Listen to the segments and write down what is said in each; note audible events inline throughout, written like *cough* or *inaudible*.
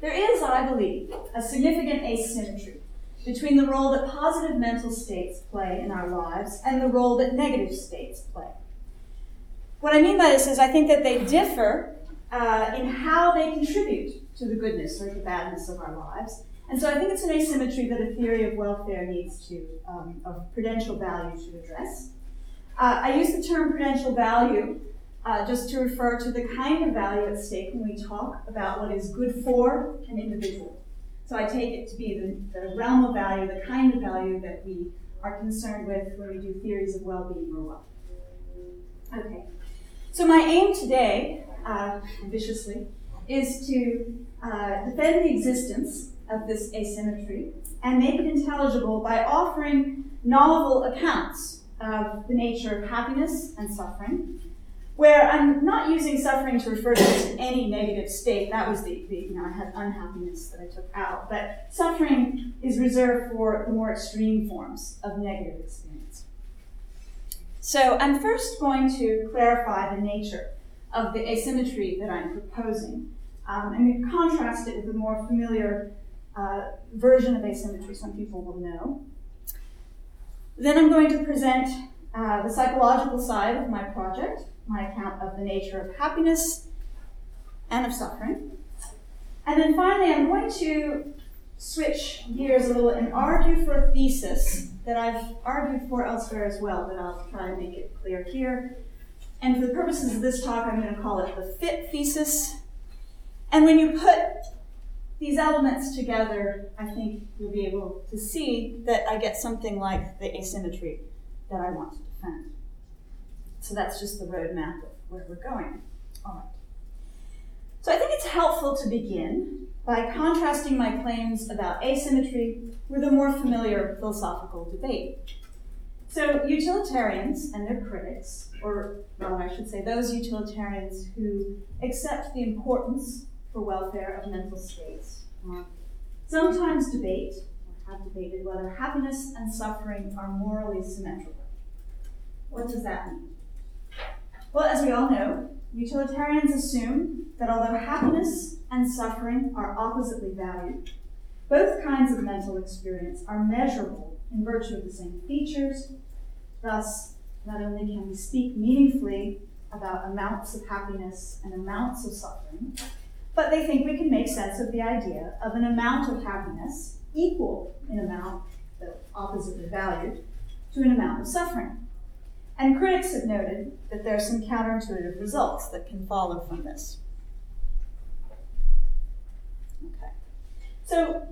There is, I believe, a significant asymmetry between the role that positive mental states play in our lives and the role that negative states play. What I mean by this is I think that they differ uh, in how they contribute to the goodness or the badness of our lives. And so I think it's an asymmetry that a theory of welfare needs to, um, of prudential value, should address. Uh, I use the term prudential value uh, just to refer to the kind of value at stake when we talk about what is good for an individual. So I take it to be the, the realm of value, the kind of value that we are concerned with when we do theories of well-being or well. Okay. So my aim today, uh, ambitiously, is to uh, defend the existence of this asymmetry and make it intelligible by offering novel accounts of the nature of happiness and suffering, where I'm not using suffering to refer to any negative state. That was the, the, you know, I had unhappiness that I took out. But suffering is reserved for the more extreme forms of negative experience. So I'm first going to clarify the nature of the asymmetry that I'm proposing. Um, and contrast it with the more familiar uh, version of asymmetry some people will know. Then I'm going to present uh, the psychological side of my project, my account of the nature of happiness and of suffering. And then finally, I'm going to switch gears a little and argue for a thesis that I've argued for elsewhere as well, but I'll try and make it clear here. And for the purposes of this talk, I'm going to call it the fit thesis. And when you put these elements together, I think you'll be able to see that I get something like the asymmetry that I want to defend. So that's just the roadmap of where we're going. All right. So I think it's helpful to begin by contrasting my claims about asymmetry with a more familiar philosophical debate. So, utilitarians and their critics, or well, I should say those utilitarians who accept the importance for welfare of mental states, sometimes debate, or have debated, whether happiness and suffering are morally symmetrical. What does that mean? Well, as we all know, utilitarians assume that although happiness and suffering are oppositely valued, both kinds of mental experience are measurable in virtue of the same features. Thus, not only can we speak meaningfully about amounts of happiness and amounts of suffering, but they think we can make sense of the idea of an amount of happiness equal in amount, though oppositely valued, to an amount of suffering. And critics have noted that there are some counterintuitive results that can follow from this. Okay. So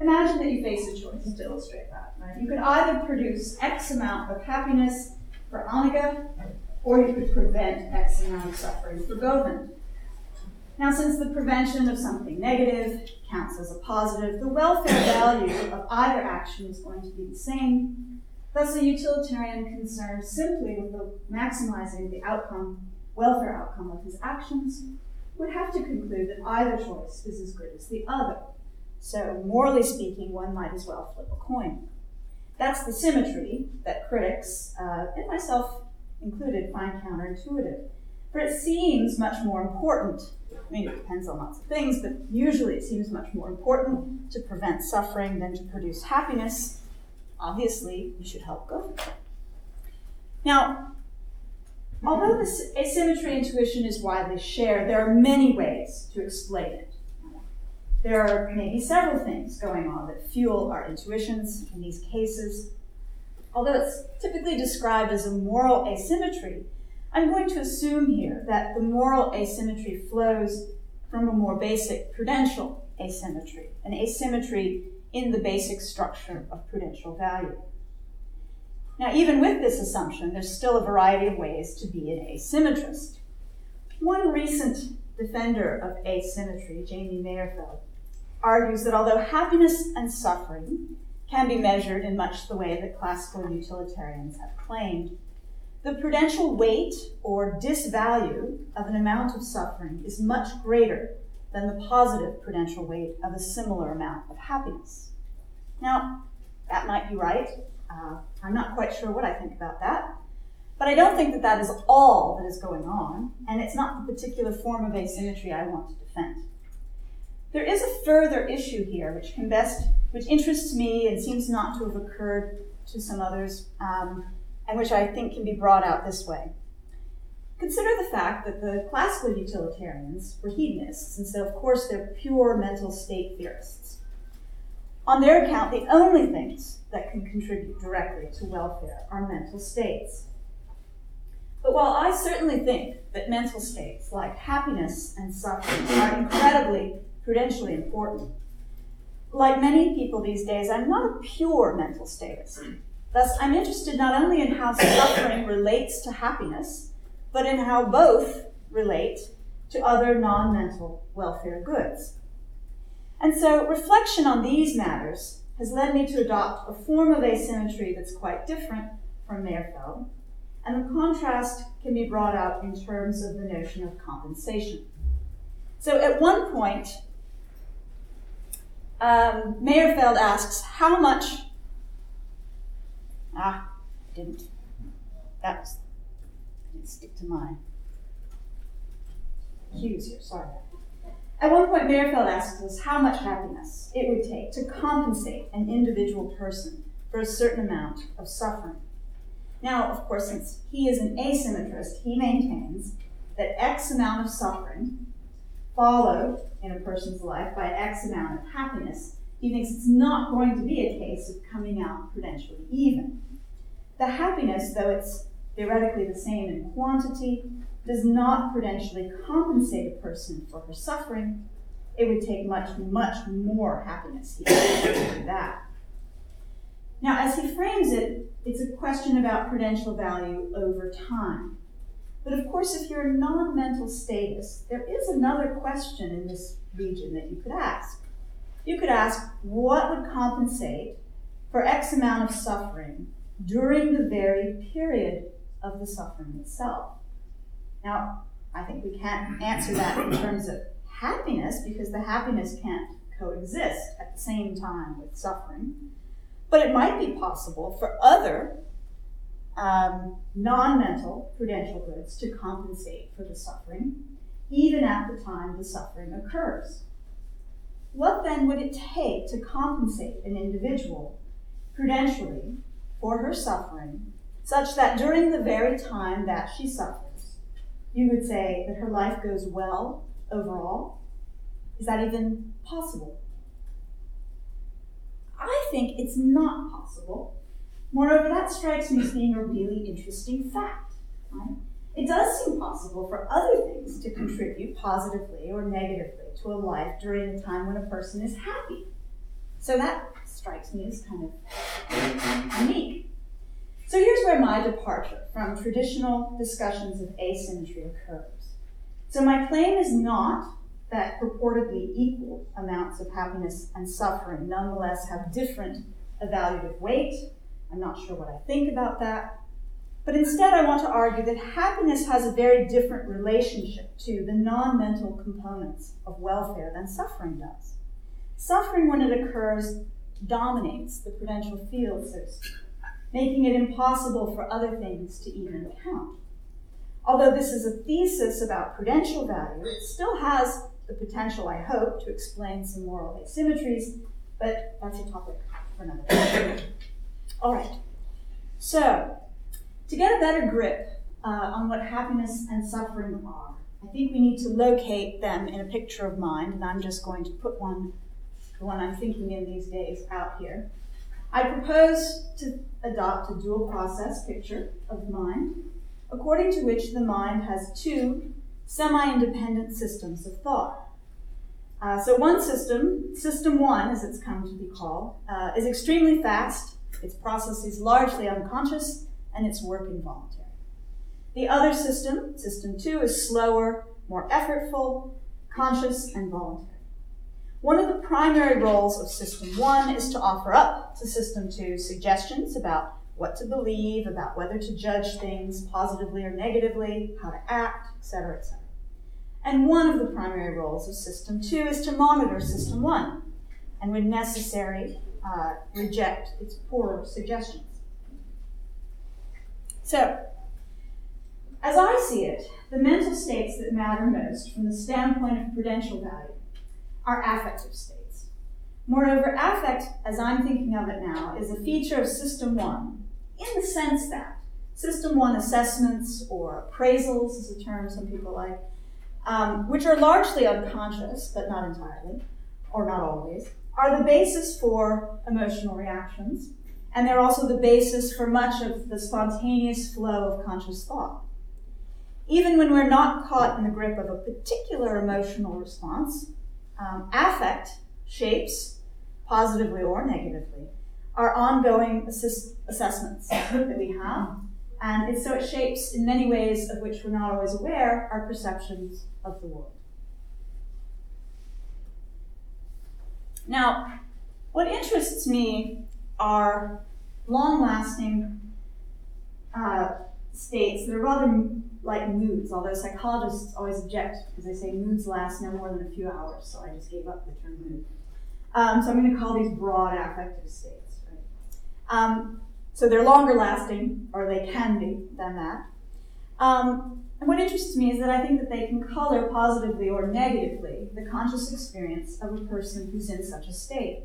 imagine that you face a choice to illustrate that. Right? You could either produce X amount of happiness for Aniga, or you could prevent X amount of suffering for Govind. Now, since the prevention of something negative counts as a positive, the welfare value of either action is going to be the same. Thus, a utilitarian concerned simply with the maximizing the outcome, welfare outcome of his actions, would have to conclude that either choice is as good as the other. So, morally speaking, one might as well flip a coin. That's the symmetry that critics, uh, and myself included, find counterintuitive. For it seems much more important I mean, it depends on lots of things, but usually it seems much more important to prevent suffering than to produce happiness. Obviously, you should help go. Now, although this asymmetry intuition is widely shared, there are many ways to explain it. There are maybe several things going on that fuel our intuitions in these cases. Although it's typically described as a moral asymmetry, I'm going to assume here that the moral asymmetry flows from a more basic prudential asymmetry, an asymmetry in the basic structure of prudential value. Now, even with this assumption, there's still a variety of ways to be an asymmetrist. One recent defender of asymmetry, Jamie Mayerfeld, argues that although happiness and suffering can be measured in much the way that classical utilitarians have claimed, the prudential weight or disvalue of an amount of suffering is much greater than the positive prudential weight of a similar amount of happiness. Now, that might be right. Uh, I'm not quite sure what I think about that. But I don't think that that is all that is going on, and it's not the particular form of asymmetry I want to defend. There is a further issue here, which can best, which interests me and seems not to have occurred to some others, um, and which I think can be brought out this way. Consider the fact that the classical utilitarians were hedonists, and so of course they're pure mental state theorists. On their account, the only things that can contribute directly to welfare are mental states. But while I certainly think that mental states like happiness and suffering are incredibly prudentially important, like many people these days, I'm not a pure mental statist. Thus, I'm interested not only in how suffering relates to happiness, but in how both relate to other non mental welfare goods. And so, reflection on these matters has led me to adopt a form of asymmetry that's quite different from Mayerfeld, and the contrast can be brought out in terms of the notion of compensation. So, at one point, um, Mayerfeld asks, How much? Ah, didn't. That was didn't stick to mine. Here, sorry. At one point, Mayerfeld asks us how much happiness it would take to compensate an individual person for a certain amount of suffering. Now, of course, since he is an asymmetrist, he maintains that X amount of suffering followed in a person's life by X amount of happiness. He thinks it's not going to be a case of coming out prudentially even. The happiness, though it's theoretically the same in quantity, does not prudentially compensate a person for her suffering. It would take much, much more happiness to do that. Now, as he frames it, it's a question about prudential value over time. But of course, if you're a non mental statist, there is another question in this region that you could ask. You could ask, what would compensate for X amount of suffering during the very period of the suffering itself. Now, I think we can't answer that in terms of happiness because the happiness can't coexist at the same time with suffering. But it might be possible for other um, non mental prudential goods to compensate for the suffering, even at the time the suffering occurs. What then would it take to compensate an individual prudentially for her suffering such that during the very time that she suffers, you would say that her life goes well overall? Is that even possible? I think it's not possible. Moreover, that strikes me as being a really interesting fact. Right? It does seem possible for other things to contribute positively or negatively to a life during a time when a person is happy. So that strikes me as kind of unique. So here's where my departure from traditional discussions of asymmetry occurs. So my claim is not that purportedly equal amounts of happiness and suffering nonetheless have different evaluative weight. I'm not sure what I think about that. But instead, I want to argue that happiness has a very different relationship to the non mental components of welfare than suffering does. Suffering, when it occurs, dominates the prudential field, so to speak making it impossible for other things to even count. Although this is a thesis about prudential value, it still has the potential, I hope, to explain some moral asymmetries, but that's a topic for another time. All right. So, to get a better grip uh, on what happiness and suffering are, I think we need to locate them in a picture of mind, and I'm just going to put one, the one I'm thinking in these days, out here. I propose to adopt a dual process picture of the mind, according to which the mind has two semi independent systems of thought. Uh, so, one system, system one, as it's come to be called, uh, is extremely fast, its process is largely unconscious, and its work involuntary. The other system, system two, is slower, more effortful, conscious, and voluntary. One of the primary roles of System 1 is to offer up to System 2 suggestions about what to believe, about whether to judge things positively or negatively, how to act, etc., etc. And one of the primary roles of System 2 is to monitor System 1 and, when necessary, uh, reject its poorer suggestions. So, as I see it, the mental states that matter most from the standpoint of prudential value are affective states. Moreover, affect, as I'm thinking of it now, is a feature of System 1 in the sense that System 1 assessments or appraisals is a term some people like, um, which are largely unconscious, but not entirely, or not always, are the basis for emotional reactions, and they're also the basis for much of the spontaneous flow of conscious thought. Even when we're not caught in the grip of a particular emotional response, um, affect shapes positively or negatively, are ongoing assist- assessments *coughs* that we have. And so it shapes, in many ways of which we're not always aware, our perceptions of the world. Now, what interests me are long lasting uh, states that are rather like moods, although psychologists always object because they say moods last no more than a few hours, so I just gave up the term mood. Um, so I'm going to call these broad affective states. Right? Um, so they're longer lasting, or they can be, than that. Um, and what interests me is that I think that they can color positively or negatively the conscious experience of a person who's in such a state.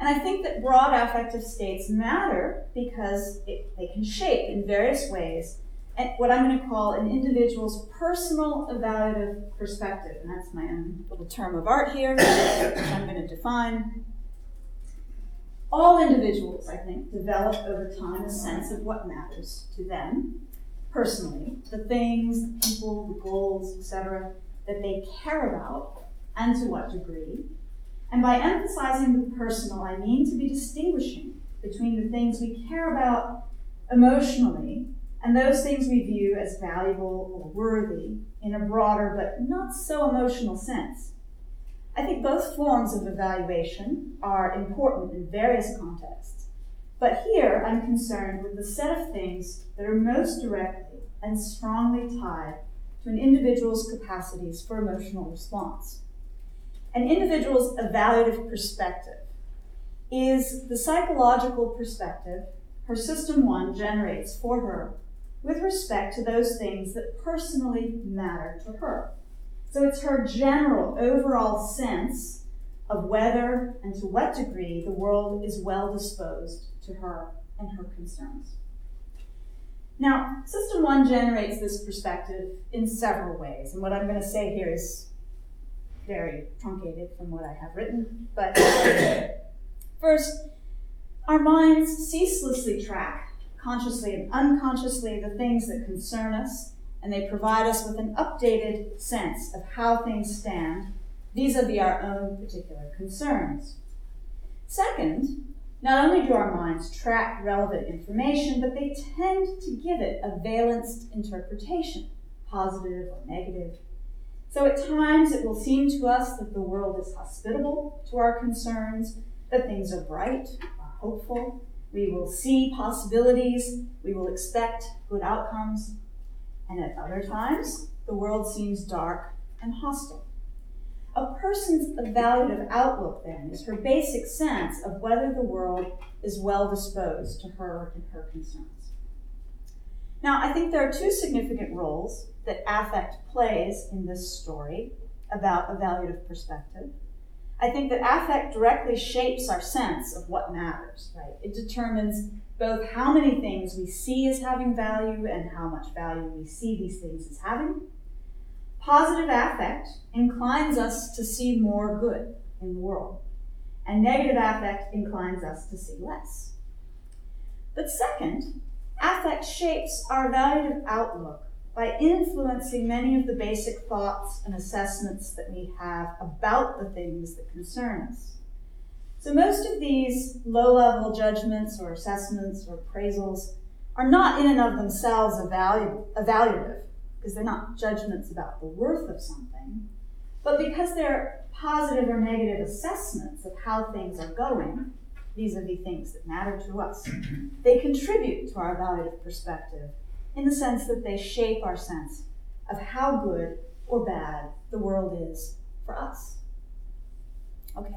And I think that broad affective states matter because it, they can shape in various ways what I'm going to call an individual's personal evaluative perspective. And that's my own little term of art here, *coughs* which I'm going to define. All individuals, I think, develop over time a sense of what matters to them personally, the things, the people, the goals, etc., that they care about, and to what degree. And by emphasizing the personal, I mean to be distinguishing between the things we care about emotionally and those things we view as valuable or worthy in a broader but not so emotional sense. I think both forms of evaluation are important in various contexts, but here I'm concerned with the set of things that are most directly and strongly tied to an individual's capacities for emotional response. An individual's evaluative perspective is the psychological perspective her system one generates for her with respect to those things that personally matter to her. So it's her general, overall sense of whether and to what degree the world is well disposed to her and her concerns. Now, System 1 generates this perspective in several ways, and what I'm going to say here is very truncated from what I have written, but *coughs* first, our minds ceaselessly track consciously and unconsciously the things that concern us, and they provide us with an updated sense of how things stand vis a vis our own particular concerns. Second, not only do our minds track relevant information, but they tend to give it a valenced interpretation, positive or negative. So at times it will seem to us that the world is hospitable to our concerns, that things are bright, are hopeful, we will see possibilities. We will expect good outcomes. And at other times, the world seems dark and hostile. A person's evaluative outlook, then, is her basic sense of whether the world is well disposed to her and her concerns. Now, I think there are two significant roles that affect plays in this story about evaluative perspective. I think that affect directly shapes our sense of what matters, right? It determines both how many things we see as having value and how much value we see these things as having. Positive affect inclines us to see more good in the world, and negative affect inclines us to see less. But second, affect shapes our evaluative outlook by influencing many of the basic thoughts and assessments that we have about the things that concern us. So, most of these low level judgments or assessments or appraisals are not in and of themselves evaluative, because they're not judgments about the worth of something, but because they're positive or negative assessments of how things are going vis a vis things that matter to us. They contribute to our evaluative perspective in the sense that they shape our sense of how good or bad the world is for us. Okay.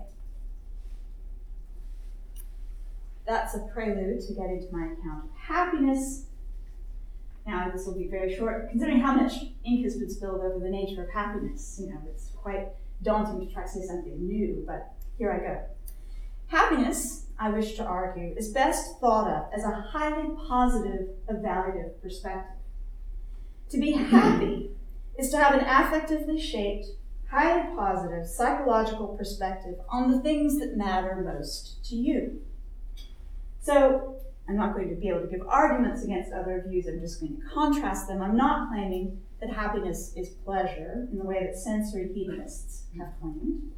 That's a prelude to get into my account of happiness. Now, this will be very short, considering how much ink has been spilled over the nature of happiness. You know, it's quite daunting to try to say something new, but here I go. Happiness, I wish to argue, is best thought of as a highly positive, evaluative perspective. To be happy is to have an affectively shaped, highly positive psychological perspective on the things that matter most to you. So, I'm not going to be able to give arguments against other views, I'm just going to contrast them. I'm not claiming that happiness is pleasure in the way that sensory hedonists have claimed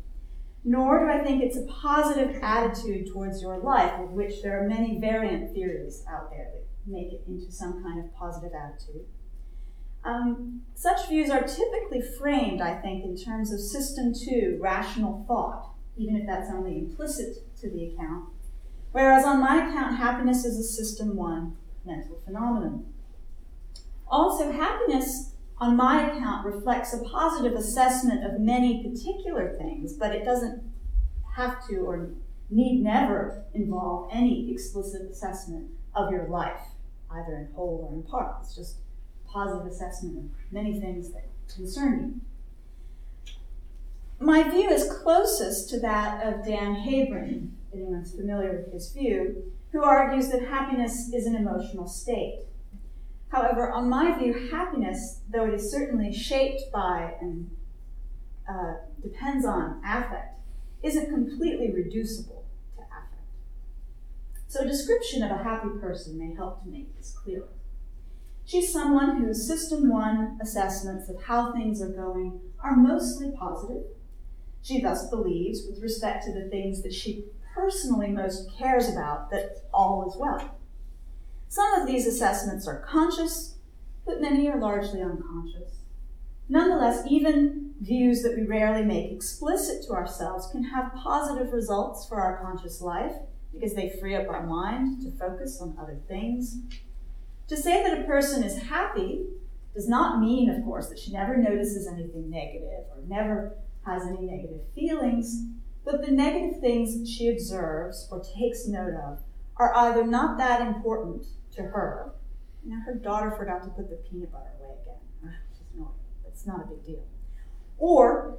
nor do I think it's a positive attitude towards your life, of which there are many variant theories out there that make it into some kind of positive attitude. Um, such views are typically framed, I think, in terms of system two, rational thought, even if that's only implicit to the account. Whereas on my account, happiness is a system one mental phenomenon. Also, happiness on my account, reflects a positive assessment of many particular things, but it doesn't have to or need never involve any explicit assessment of your life, either in whole or in part. It's just positive assessment of many things that concern you. My view is closest to that of Dan Haybron, if anyone's familiar with his view, who argues that happiness is an emotional state. However, on my view, happiness, though it is certainly shaped by and uh, depends on affect, isn't completely reducible to affect. So, a description of a happy person may help to make this clearer. She's someone whose System 1 assessments of how things are going are mostly positive. She thus believes, with respect to the things that she personally most cares about, that all is well. Some of these assessments are conscious, but many are largely unconscious. Nonetheless, even views that we rarely make explicit to ourselves can have positive results for our conscious life because they free up our mind to focus on other things. To say that a person is happy does not mean, of course, that she never notices anything negative or never has any negative feelings, but the negative things she observes or takes note of are either not that important to her. Know, her daughter forgot to put the peanut butter away again. She's annoying. It's not a big deal. Or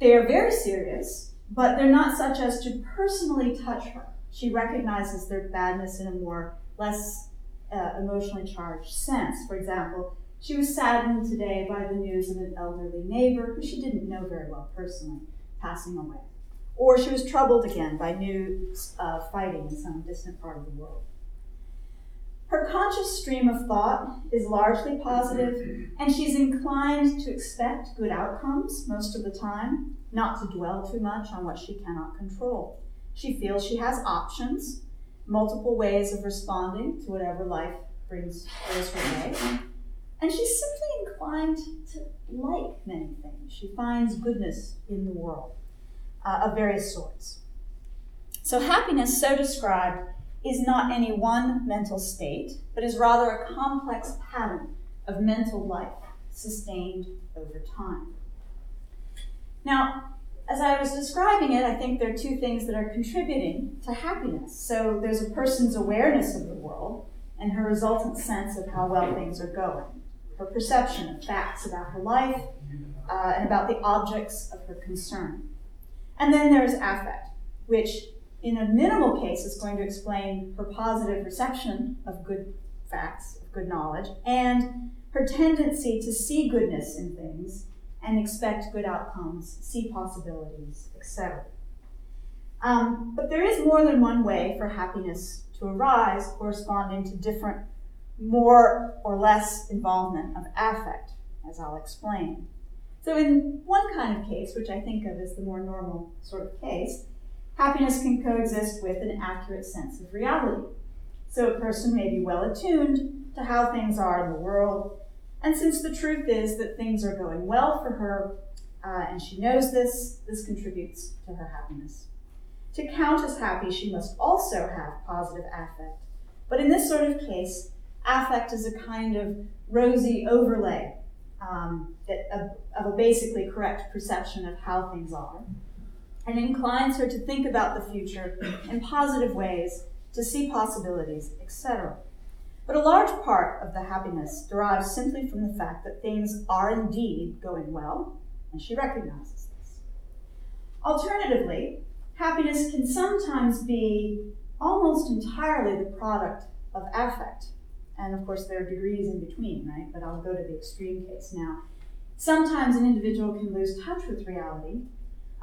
they are very serious, but they're not such as to personally touch her. She recognizes their badness in a more less uh, emotionally charged sense. For example, she was saddened today by the news of an elderly neighbor who she didn't know very well personally passing away. Or she was troubled again by news of fighting in some distant part of the world. Her conscious stream of thought is largely positive, and she's inclined to expect good outcomes most of the time, not to dwell too much on what she cannot control. She feels she has options, multiple ways of responding to whatever life brings her way, and she's simply inclined to like many things. She finds goodness in the world uh, of various sorts. So, happiness, so described, is not any one mental state, but is rather a complex pattern of mental life sustained over time. Now, as I was describing it, I think there are two things that are contributing to happiness. So there's a person's awareness of the world and her resultant sense of how well things are going, her perception of facts about her life uh, and about the objects of her concern. And then there's affect, which in a minimal case, is going to explain her positive reception of good facts, of good knowledge, and her tendency to see goodness in things and expect good outcomes, see possibilities, etc. Um, but there is more than one way for happiness to arise corresponding to different, more or less involvement of affect, as I'll explain. So, in one kind of case, which I think of as the more normal sort of case, happiness can coexist with an accurate sense of reality. So a person may be well attuned to how things are in the world, and since the truth is that things are going well for her, uh, and she knows this, this contributes to her happiness. To count as happy, she must also have positive affect. But in this sort of case, affect is a kind of rosy overlay um, that, of, of a basically correct perception of how things are and inclines her to think about the future in positive ways, to see possibilities, etc. But a large part of the happiness derives simply from the fact that things are indeed going well, and she recognizes this. Alternatively, happiness can sometimes be almost entirely the product of affect. And of course, there are degrees in between, right? But I'll go to the extreme case now. Sometimes an individual can lose touch with reality.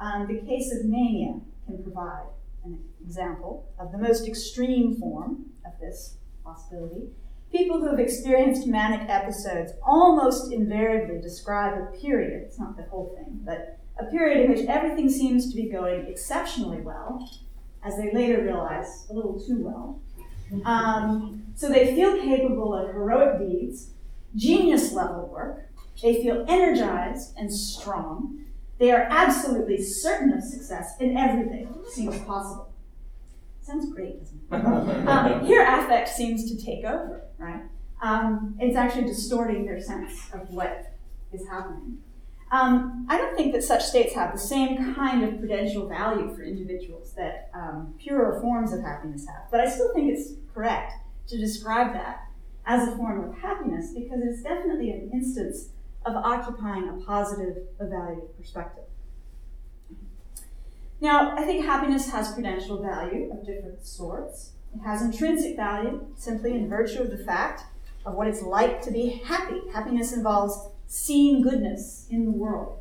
Um, the case of mania can provide an example of the most extreme form of this possibility. People who have experienced manic episodes almost invariably describe a period, it's not the whole thing, but a period in which everything seems to be going exceptionally well, as they later realize, a little too well. Um, so they feel capable of heroic deeds, genius level work, they feel energized and strong, they are absolutely certain of success in everything seems possible. Sounds great, doesn't it? *laughs* um, here, affect seems to take over, right? Um, it's actually distorting their sense of what is happening. Um, I don't think that such states have the same kind of prudential value for individuals that um, purer forms of happiness have, but I still think it's correct to describe that as a form of happiness because it's definitely an instance of occupying a positive, evaluative perspective. Now, I think happiness has prudential value of different sorts. It has intrinsic value simply in virtue of the fact of what it's like to be happy. Happiness involves seeing goodness in the world.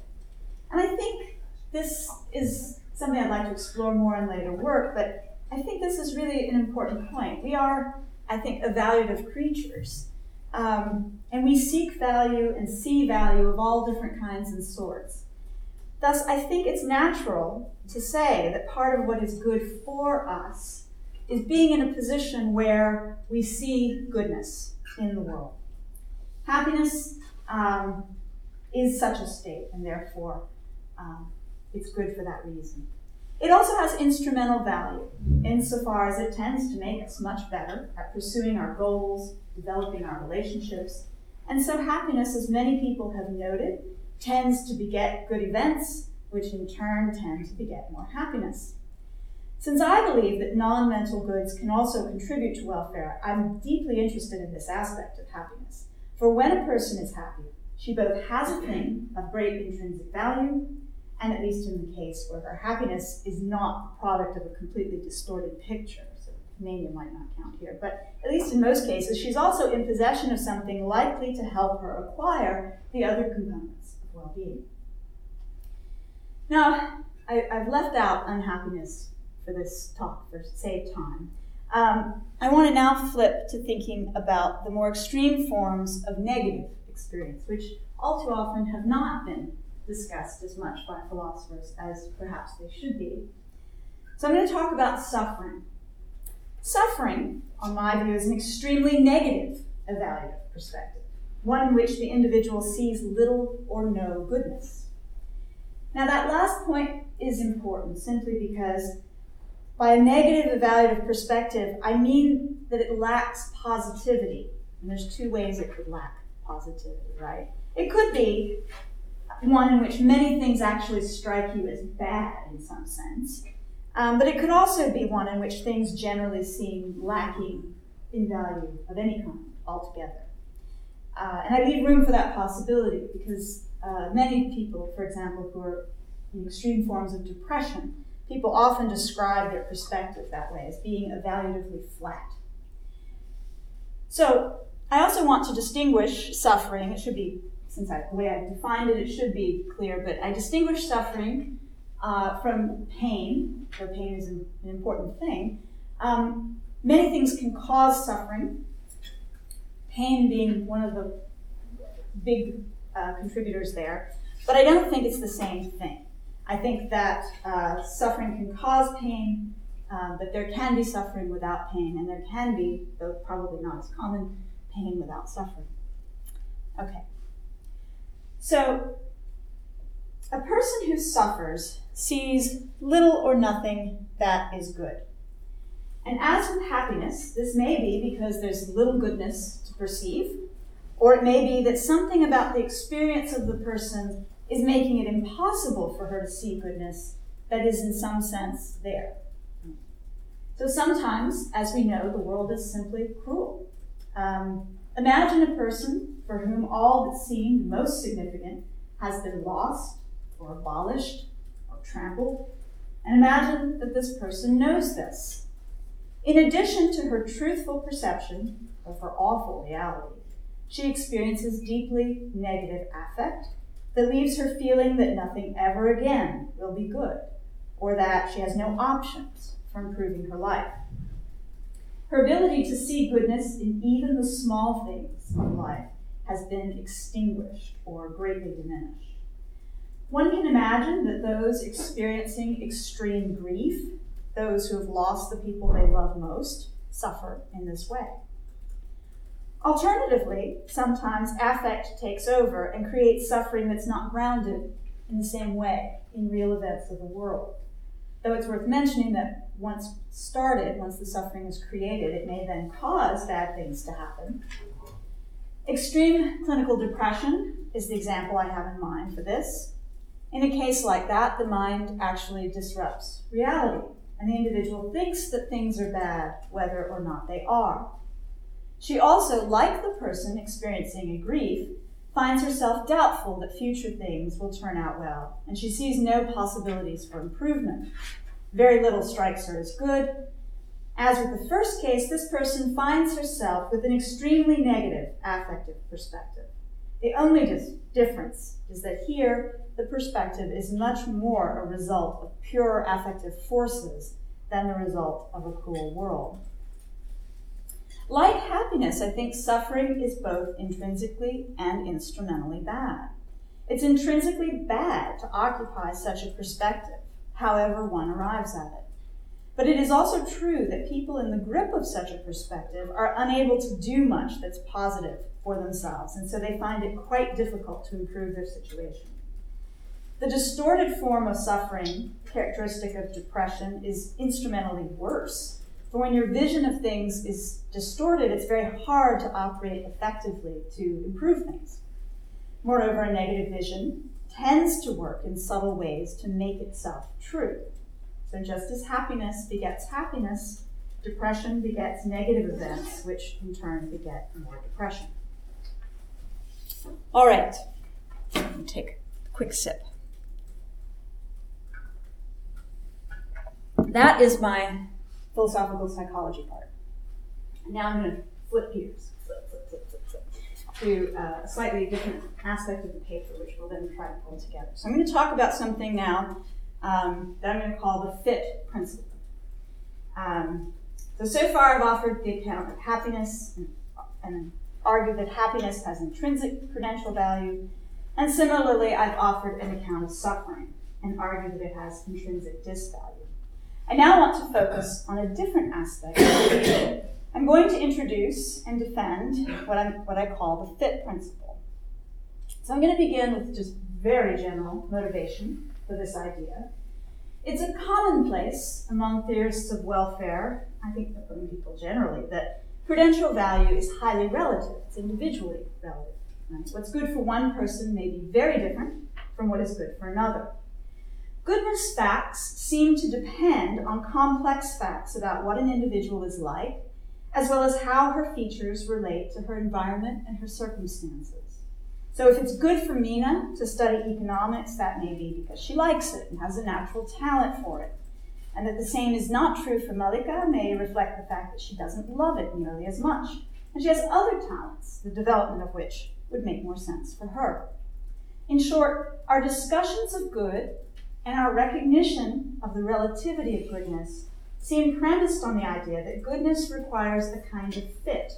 And I think this is something I'd like to explore more in later work, but I think this is really an important point. We are, I think, evaluative creatures. Um, and we seek value and see value of all different kinds and sorts. Thus, I think it's natural to say that part of what is good for us is being in a position where we see goodness in the world. Happiness um, is such a state, and therefore um, it's good for that reason. It also has instrumental value insofar as it tends to make us much better at pursuing our goals, developing our relationships. And so, happiness, as many people have noted, tends to beget good events, which in turn tend to beget more happiness. Since I believe that non mental goods can also contribute to welfare, I'm deeply interested in this aspect of happiness. For when a person is happy, she both has a thing of great intrinsic value, and at least in the case where her happiness is not the product of a completely distorted picture, mania might not count here, but at least in most cases, she's also in possession of something likely to help her acquire the other components of well being. Now, I, have left out unhappiness for this talk for save time. Um, I want to now flip to thinking about the more extreme forms of negative experience, which all too often have not been discussed as much by philosophers as perhaps they should be. So I'm going to talk about suffering. Suffering, on my view, is an extremely negative evaluative perspective, one in which the individual sees little or no goodness. Now, that last point is important simply because by a negative evaluative perspective, I mean that it lacks positivity. And there's two ways it could lack positivity, right? It could be one in which many things actually strike you as bad in some sense. Um, but it could also be one in which things generally seem lacking in value of any kind altogether. Uh, and I leave room for that possibility because uh, many people, for example, who are in extreme forms of depression, People often describe their perspective that way, as being evaluatively flat. So, I also want to distinguish suffering. It should be, since I, the way I've defined it, it should be clear, but I distinguish suffering uh, from pain, though pain is an, an important thing. Um, many things can cause suffering, pain being one of the big uh, contributors there, but I don't think it's the same thing. I think that uh, suffering can cause pain, um, but there can be suffering without pain, and there can be, though probably not as common, pain without suffering. Okay. So, a person who suffers sees little or nothing that is good. And as with happiness, this may be because there's little goodness to perceive, or it may be that something about the experience of the person is making it impossible for her to see goodness that is, in some sense, there. So sometimes, as we know, the world is simply cruel. Um, imagine a person for whom all that seemed most significant has been lost, or abolished, trampled. And imagine that this person knows this. In addition to her truthful perception of her awful reality, she experiences deeply negative affect that leaves her feeling that nothing ever again will be good, or that she has no options for improving her life. Her ability to see goodness in even the small things of life has been extinguished or greatly diminished. One can imagine that those experiencing extreme grief, those who have lost the people they love most, suffer in this way. Alternatively, sometimes affect takes over and creates suffering that's not grounded in the same way in real events of the world. Though it's worth mentioning that once started, once the suffering is created, it may then cause bad things to happen. Extreme clinical depression is the example I have in mind for this. In a case like that, the mind actually disrupts reality, and the individual thinks that things are bad, whether or not they are. She also, like the person experiencing a grief, finds herself doubtful that future things will turn out well, and she sees no possibilities for improvement. Very little strikes her as good. As with the first case, this person finds herself with an extremely negative affective perspective. The only difference is that here, the perspective is much more a result of pure affective forces than the result of a cruel world. Like happiness, I think suffering is both intrinsically and instrumentally bad. It's intrinsically bad to occupy such a perspective, however one arrives at it. But it is also true that people in the grip of such a perspective are unable to do much that's positive for themselves, and so they find it quite difficult to improve their situation. The distorted form of suffering, characteristic of depression, is instrumentally worse For when your vision of things is distorted, it's very hard to operate effectively to improve things. Moreover, a negative vision tends to work in subtle ways to make itself true. So, just as happiness begets happiness, depression begets negative events, which in turn beget more depression. All right, take a quick sip. That is my philosophical psychology part. Now I'm going to flip gears, to uh, a slightly different aspect of the paper, which we'll then try to pull together. So I'm going to talk about something now um, that I'm going to call the fit principle. Um, so, so far I've offered the account of happiness and, and argued that happiness has intrinsic prudential value, and similarly I've offered an account of suffering and argued that it has intrinsic disvalue. I now want to focus on a different aspect. I'm going to introduce and defend what, I'm, what I call the fit principle. So I'm going to begin with just very general motivation for this idea. It's a commonplace among theorists of welfare, I think among people generally, that prudential value is highly relative, it's individually relative. Right? What's good for one person may be very different from what is good for another. Goodness facts seem to depend on complex facts about what an individual is like, as well as how her features relate to her environment and her circumstances. So, if it's good for Mina to study economics, that may be because she likes it and has a natural talent for it. And that the same is not true for Malika may reflect the fact that she doesn't love it nearly as much. And she has other talents, the development of which would make more sense for her. In short, our discussions of good and our recognition of the relativity of goodness seem premised on the idea that goodness requires a kind of fit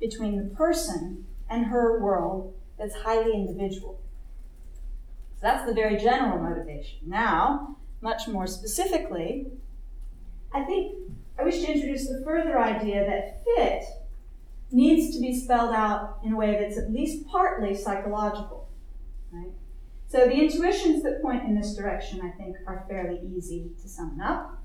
between the person and her world that's highly individual. So that's the very general motivation. Now, much more specifically, I think I wish to introduce the further idea that fit needs to be spelled out in a way that's at least partly psychological. Right? So the intuitions that point in this direction, I think, are fairly easy to sum up.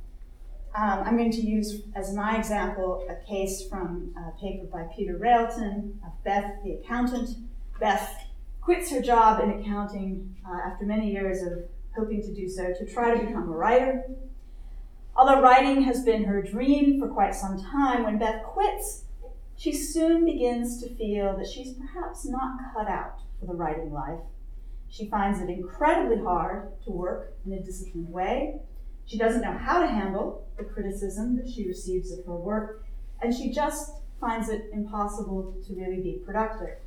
Um, I'm going to use as my example a case from a paper by Peter Railton of Beth the accountant. Beth quits her job in accounting uh, after many years of hoping to do so to try to become a writer. Although writing has been her dream for quite some time, when Beth quits, she soon begins to feel that she's perhaps not cut out for the writing life she finds it incredibly hard to work in a disciplined way. She doesn't know how to handle the criticism that she receives of her work, and she just finds it impossible to really be productive.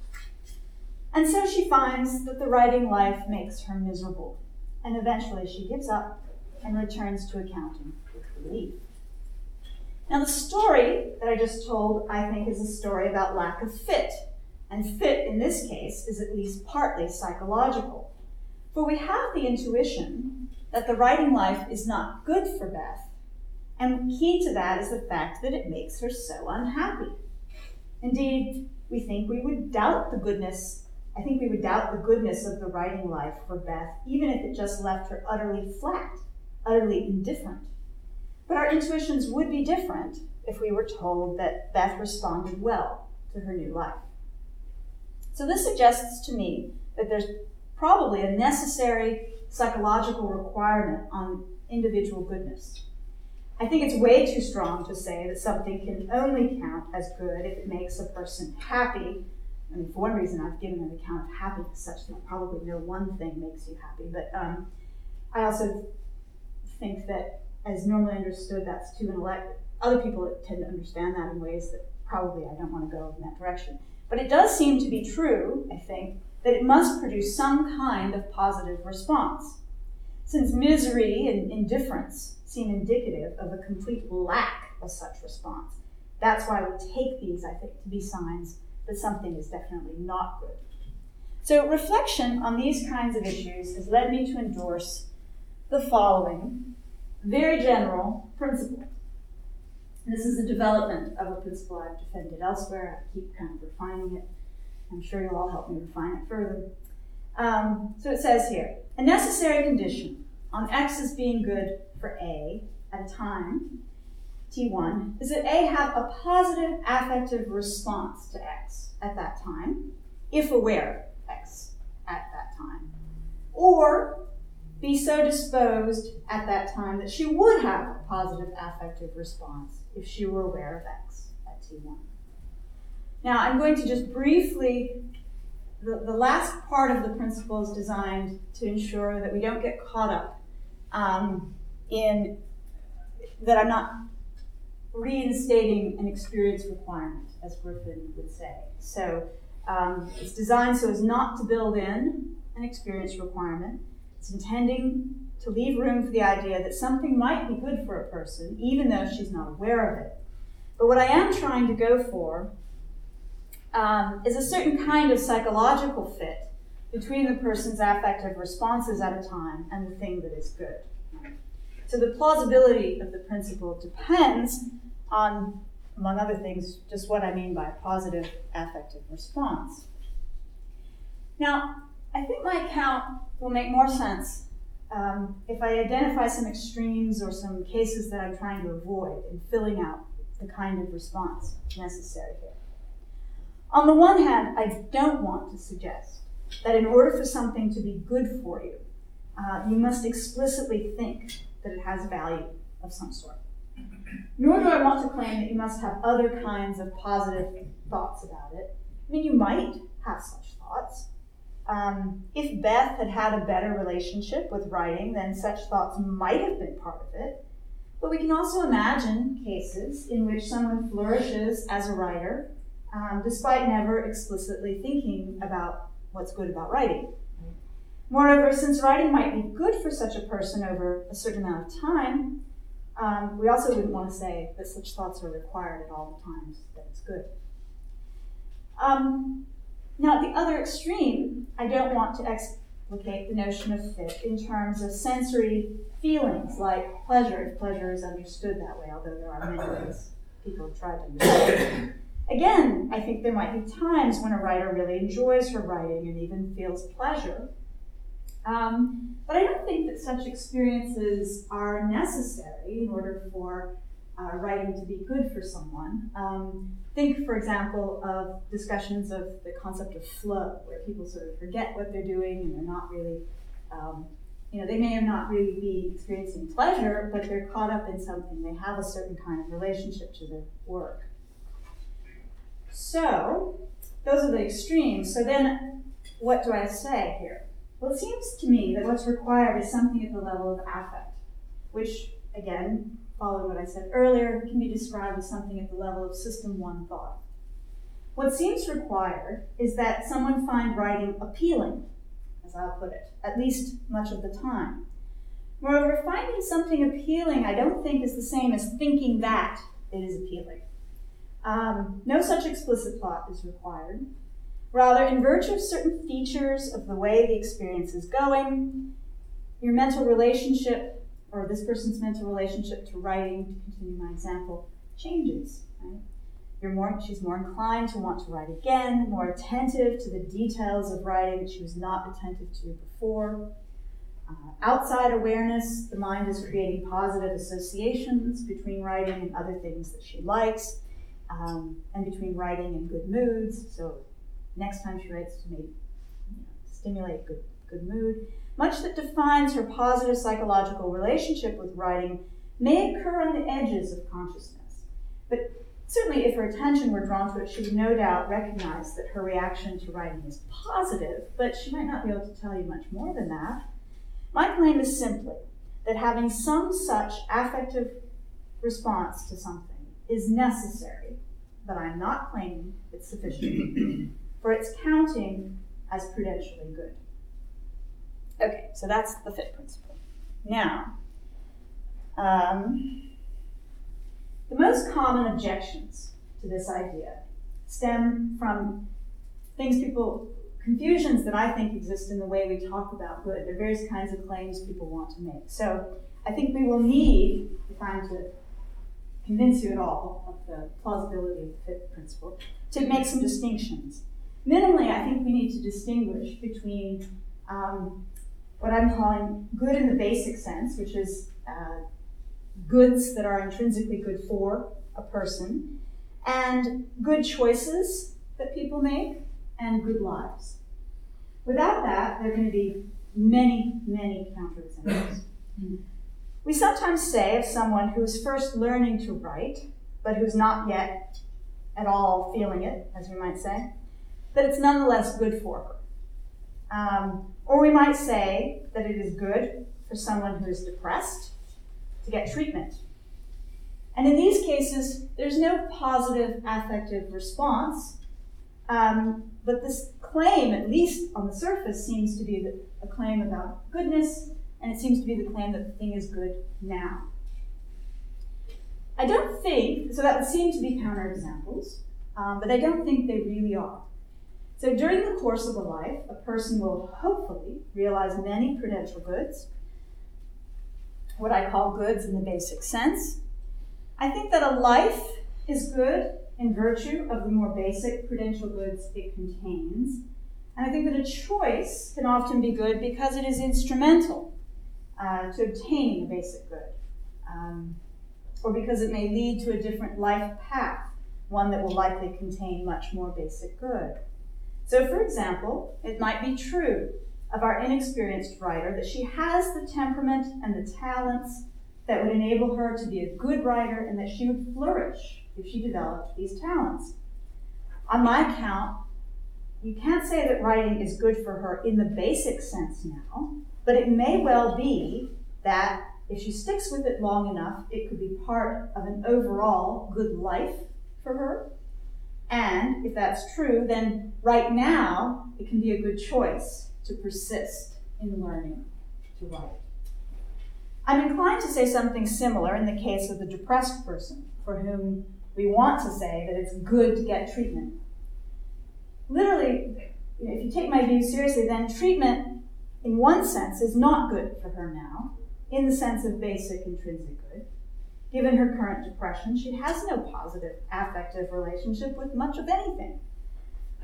And so she finds that the writing life makes her miserable, and eventually she gives up and returns to accounting with relief. Now, the story that I just told, I think, is a story about lack of fit. And fit, in this case, is at least partly psychological. For we have the intuition that the writing life is not good for Beth, and key to that is the fact that it makes her so unhappy. Indeed, we think we would doubt the goodness, I think we would doubt the goodness of the writing life for Beth, even if it just left her utterly flat, utterly indifferent. But our intuitions would be different if we were told that Beth responded well to her new life. So this suggests to me that there's probably a necessary psychological requirement on individual goodness. I think it's way too strong to say that something can only count as good if it makes a person happy. I mean, for one reason, I've given an account of happiness such that probably no one thing makes you happy. But um, I also think that, as normally understood, that's too intellect. Other people tend to understand that in ways that probably I don't want to go in that direction. But it does seem to be true, I think, that it must produce some kind of positive response. Since misery and indifference seem indicative of a complete lack of such response, that's why we take these, I think, to be signs that something is definitely not good. So, reflection on these kinds of issues has led me to endorse the following very general principle. This is a development of a principle I've defended elsewhere. I keep kind of refining it. I'm sure you'll all help me refine it further. Um, so it says here a necessary condition on X as being good for A at a time, T1, is that A have a positive affective response to X at that time, if aware of X at that time, or be so disposed at that time that she would have a positive affective response if she were aware of X at T1. Now, I'm going to just briefly, the, the last part of the principle is designed to ensure that we don't get caught up um, in, that I'm not reinstating an experience requirement, as Griffin would say. So um, it's designed so as not to build in an experience requirement. It's intending to leave room for the idea that something might be good for a person, even though she's not aware of it. But what I am trying to go for um, is a certain kind of psychological fit between the person's affective responses at a time and the thing that is good. So the plausibility of the principle depends on, among other things, just what I mean by a positive affective response. Now, I think my account will make more sense um, if I identify some extremes or some cases that I'm trying to avoid in filling out the kind of response necessary here. On the one hand, I don't want to suggest that in order for something to be good for you, uh, you must explicitly think that it has value of some sort. Nor do I want to claim that you must have other kinds of positive thoughts about it. I mean, you might have such thoughts. Um, if Beth had had a better relationship with writing, then such thoughts might have been part of it. But we can also imagine cases in which someone flourishes as a writer um, despite never explicitly thinking about what's good about writing. Moreover, since writing might be good for such a person over a certain amount of time, um, we also wouldn't want to say that such thoughts are required at all times that it's good. Um, now, at the other extreme, I don't want to explicate the notion of fit in terms of sensory feelings like pleasure, if pleasure is understood that way, although there are many ways people have tried to it. Again, I think there might be times when a writer really enjoys her writing and even feels pleasure. Um, but I don't think that such experiences are necessary in order for uh, writing to be good for someone. Um, think, for example, of discussions of the concept of flow, where people sort of forget what they're doing and they're not really, um, you know, they may not really be experiencing pleasure, but they're caught up in something. They have a certain kind of relationship to their work. So, those are the extremes. So then, what do I say here? Well, it seems to me that what's required is something at the level of affect. which, again, following what I said earlier, can be described as something at the level of system one thought. What seems required is that someone find writing appealing, as I'll put it, at least much of the time. Moreover, finding something appealing, I don't think is the same as thinking that it is appealing. Um, no such explicit thought is required. Rather, in virtue of certain features of the way the experience is going, your mental relationship, or this person's mental relationship to writing, to continue my example, changes. Right? You're more, she's more inclined to want to write again, more attentive to the details of writing that she was not attentive to before. Uh, outside awareness, the mind is creating positive associations between writing and other things that she likes, um, and between writing and good moods. So next time she writes to maybe you know, stimulate good, good mood. Much that defines her positive psychological relationship with writing may occur on the edges of consciousness. But certainly, if her attention were drawn to it, she would no doubt recognize that her reaction to writing is positive, but she might not be able to tell you much more than that. My claim is simply that having some such affective response to something is necessary, but I'm not claiming it's sufficient *clears throat* for its counting as prudentially good. Okay, so that's the fit principle. Now, um, the most common objections to this idea stem from things people, confusions that I think exist in the way we talk about good. There are various kinds of claims people want to make. So I think we will need, if I'm to convince you at all of the plausibility of the fit principle, to make some distinctions. Minimally, I think we need to distinguish between um, what I'm calling good in the basic sense, which is uh, goods that are intrinsically good for a person, and good choices that people make, and good lives. Without that, there are going to be many, many counterexamples. we sometimes say of someone who's first learning to write, but who's not yet at all feeling it, as we might say, that it's nonetheless good for her. Um, or we might say that it is good for someone who is depressed to get treatment. And in these cases, there's no positive affective response, um, but this claim, at least on the surface, seems to be a claim about goodness, and it seems to be the claim that the thing is good now. I don't think, so that would seem to be counterexamples, um, but I don't think they really are. So during the course of a life, a person will hopefully realize many prudential goods, what I call goods in the basic sense. I think that a life is good in virtue of the more basic prudential goods it contains. And I think that a choice can often be good because it is instrumental uh, to obtaining a basic good, um, or because it may lead to a different life path, one that will likely contain much more basic good. So, for example, it might be true of our inexperienced writer that she has the temperament and the talents that would enable her to be a good writer and that she would flourish if she developed these talents. On my count, you can't say that writing is good for her in the basic sense now, but it may well be that if she sticks with it long enough, it could be part of an overall good life for her and if that's true, then right now it can be a good choice to persist in learning to write. I'm inclined to say something similar in the case of the depressed person for whom we want to say that it's good to get treatment. Literally, if you take my view seriously, then treatment, in one sense, is not good for her now, in the sense of basic intrinsic good. Given her current depression, she has no positive affective relationship with much of anything.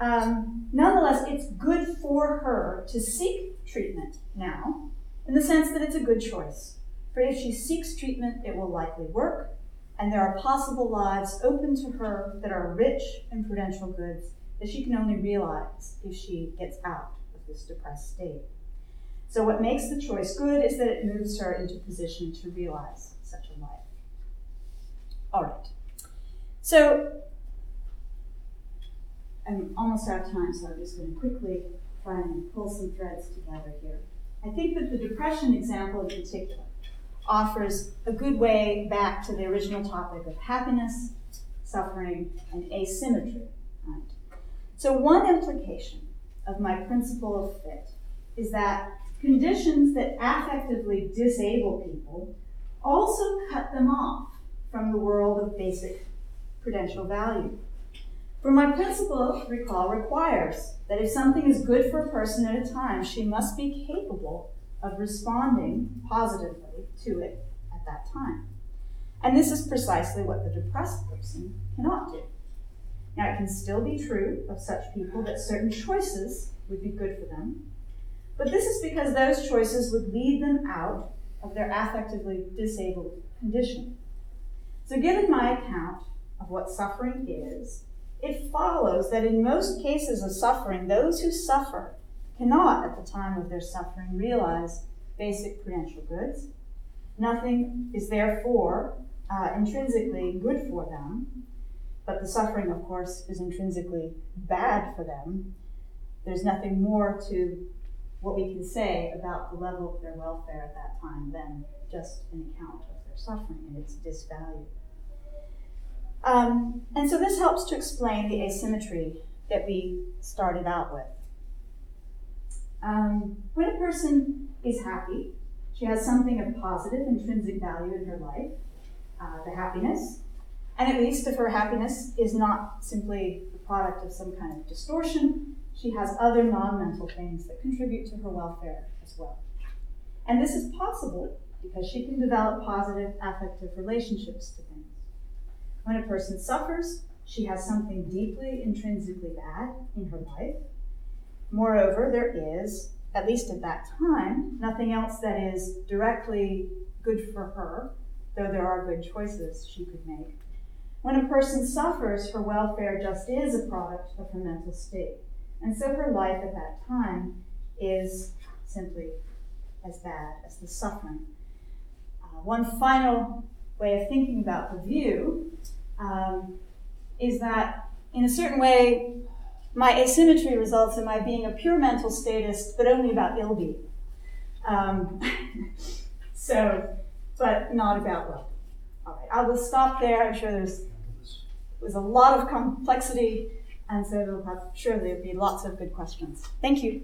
Um, nonetheless, it's good for her to seek treatment now, in the sense that it's a good choice. For if she seeks treatment, it will likely work, and there are possible lives open to her that are rich in prudential goods that she can only realize if she gets out of this depressed state. So, what makes the choice good is that it moves her into position to realize such a life. All right. So I'm almost out of time, so I'm just going to quickly try and pull some threads together here. I think that the depression example in particular offers a good way back to the original topic of happiness, suffering, and asymmetry. Right? So, one implication of my principle of fit is that conditions that affectively disable people also cut them off from the world of basic prudential value. For my principle, recall, requires that if something is good for a person at a time, she must be capable of responding positively to it at that time. And this is precisely what the depressed person cannot do. Now, it can still be true of such people that certain choices would be good for them, but this is because those choices would lead them out of their affectively disabled condition. So, given my account of what suffering is, it follows that in most cases of suffering, those who suffer cannot, at the time of their suffering, realize basic prudential goods. Nothing is therefore uh, intrinsically good for them, but the suffering, of course, is intrinsically bad for them. There's nothing more to what we can say about the level of their welfare at that time than just an account suffering and its disvalue. Um, and so this helps to explain the asymmetry that we started out with. Um, when a person is happy, she has something of positive intrinsic value in her life, uh, the happiness, and at least if her happiness is not simply the product of some kind of distortion, she has other non mental things that contribute to her welfare as well. And this is possible because she can develop positive affective relationships to things. When a person suffers, she has something deeply intrinsically bad in her life. Moreover, there is, at least at that time, nothing else that is directly good for her, though there are good choices she could make. When a person suffers, her welfare just is a product of her mental state. And so her life at that time is simply as bad as the suffering. Uh, one final way of thinking about the view um, is that, in a certain way, my asymmetry results in my being a pure mental statist, but only about ill. Um, *laughs* so, but not about well. All right, I will stop there. I'm sure there's there's a lot of complexity, and so we'll have sure there'll be lots of good questions. Thank you.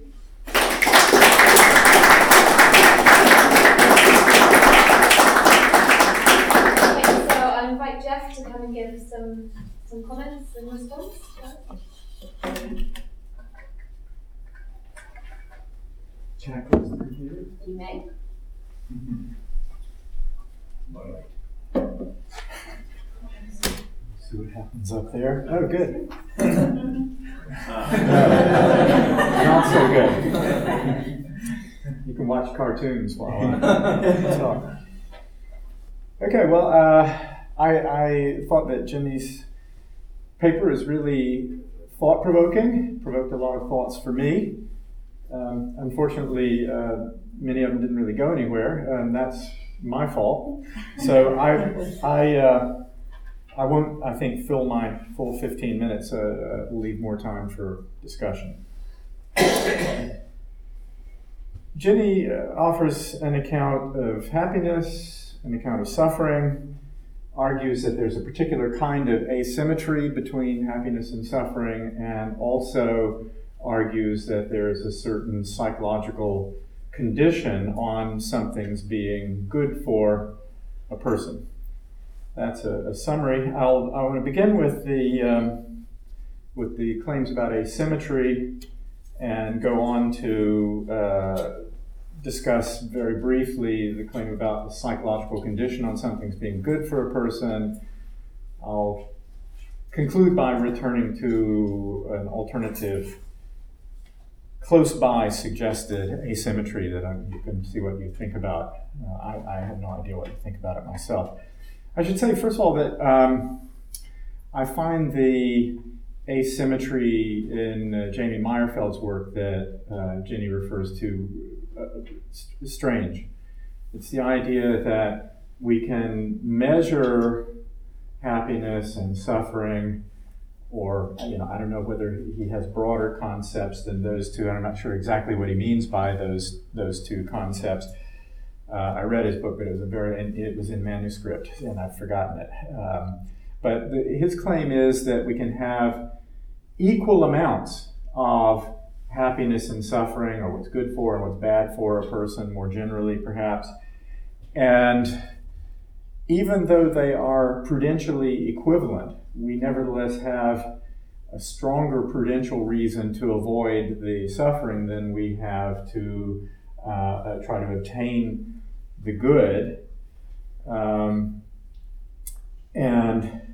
Some some comments and response. Can I close the computer? You may. See what happens up there. Oh, good. *laughs* Not so good. You can watch cartoons while I talk. Okay, well, uh, I, I thought that Jimmy's paper is really thought provoking, provoked a lot of thoughts for me. Um, unfortunately, uh, many of them didn't really go anywhere, and that's my fault. So I, I, uh, I won't, I think, fill my full 15 minutes, uh, uh leave more time for discussion. Ginny uh, offers an account of happiness, an account of suffering, argues that there's a particular kind of asymmetry between happiness and suffering, and also argues that there is a certain psychological condition on something's being good for a person. That's a, a summary. I'll, I want to begin with the, um, with the claims about asymmetry and go on to uh, discuss very briefly the claim about the psychological condition on something's being good for a person. I'll conclude by returning to an alternative, close by suggested asymmetry that I'm, you can see what you think about. Uh, I, I, have no idea what to think about it myself. I should say, first of all, that um, I find the asymmetry in uh, Jamie Mayerfeld's work that uh, Ginny refers to uh, strange. It's the idea that we can measure happiness and suffering, or you know, I don't know whether he has broader concepts than those two, and I'm not sure exactly what he means by those those two concepts. Uh, I read his book, but it was a very it was in manuscript, and I've forgotten it. Um, but the, his claim is that we can have equal amounts of happiness and suffering, or what's good for and what's bad for a person, more generally, perhaps. And even though they are prudentially equivalent, we nevertheless have a stronger prudential reason to avoid the suffering than we have to uh, uh, try to obtain the good. Um, and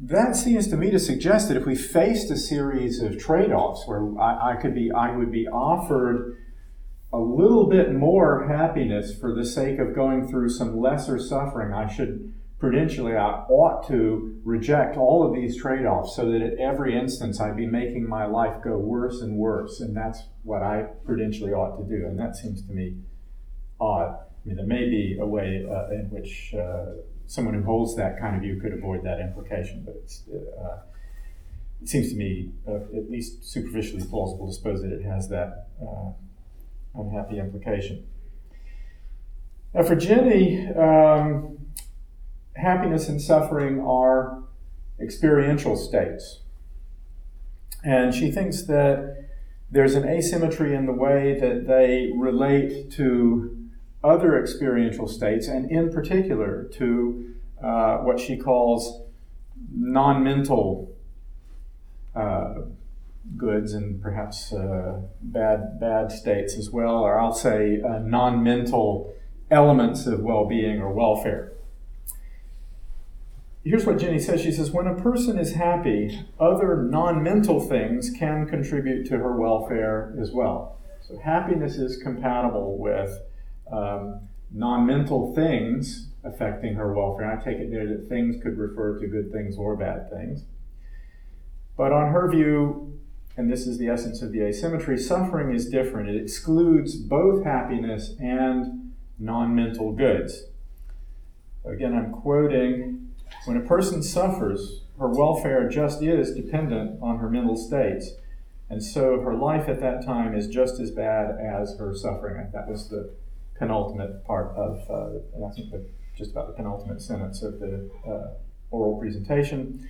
that seems to me to suggest that if we faced a series of trade-offs where I, I, could be, I would be offered a little bit more happiness for the sake of going through some lesser suffering, I should prudentially, I ought to reject all of these trade-offs so that at every instance I'd be making my life go worse and worse, and that's what I prudentially ought to do. And that seems to me odd. I mean, there may be a way uh, in which uh, someone who holds that kind of view could avoid that implication, but uh, it seems to me uh, at least superficially plausible to suppose that it has that uh, unhappy implication. Now, for Jenny, um, happiness and suffering are experiential states. And she thinks that there's an asymmetry in the way that they relate to other experiential states, and in particular to uh, what she calls non mental uh, goods and perhaps uh, bad, bad states as well, or I'll say uh, non mental elements of well being or welfare. Here's what Jenny says. She says, When a person is happy, other non mental things can contribute to her welfare as well. So, happiness is compatible with um, non mental things affecting her welfare. I take it there that things could refer to good things or bad things. But on her view, and this is the essence of the asymmetry, suffering is different. It excludes both happiness and non mental goods. Again, I'm quoting when a person suffers, her welfare just is dependent on her mental states. And so her life at that time is just as bad as her suffering. That was the penultimate part of, uh, I think the, just about the penultimate sentence of the uh, oral presentation.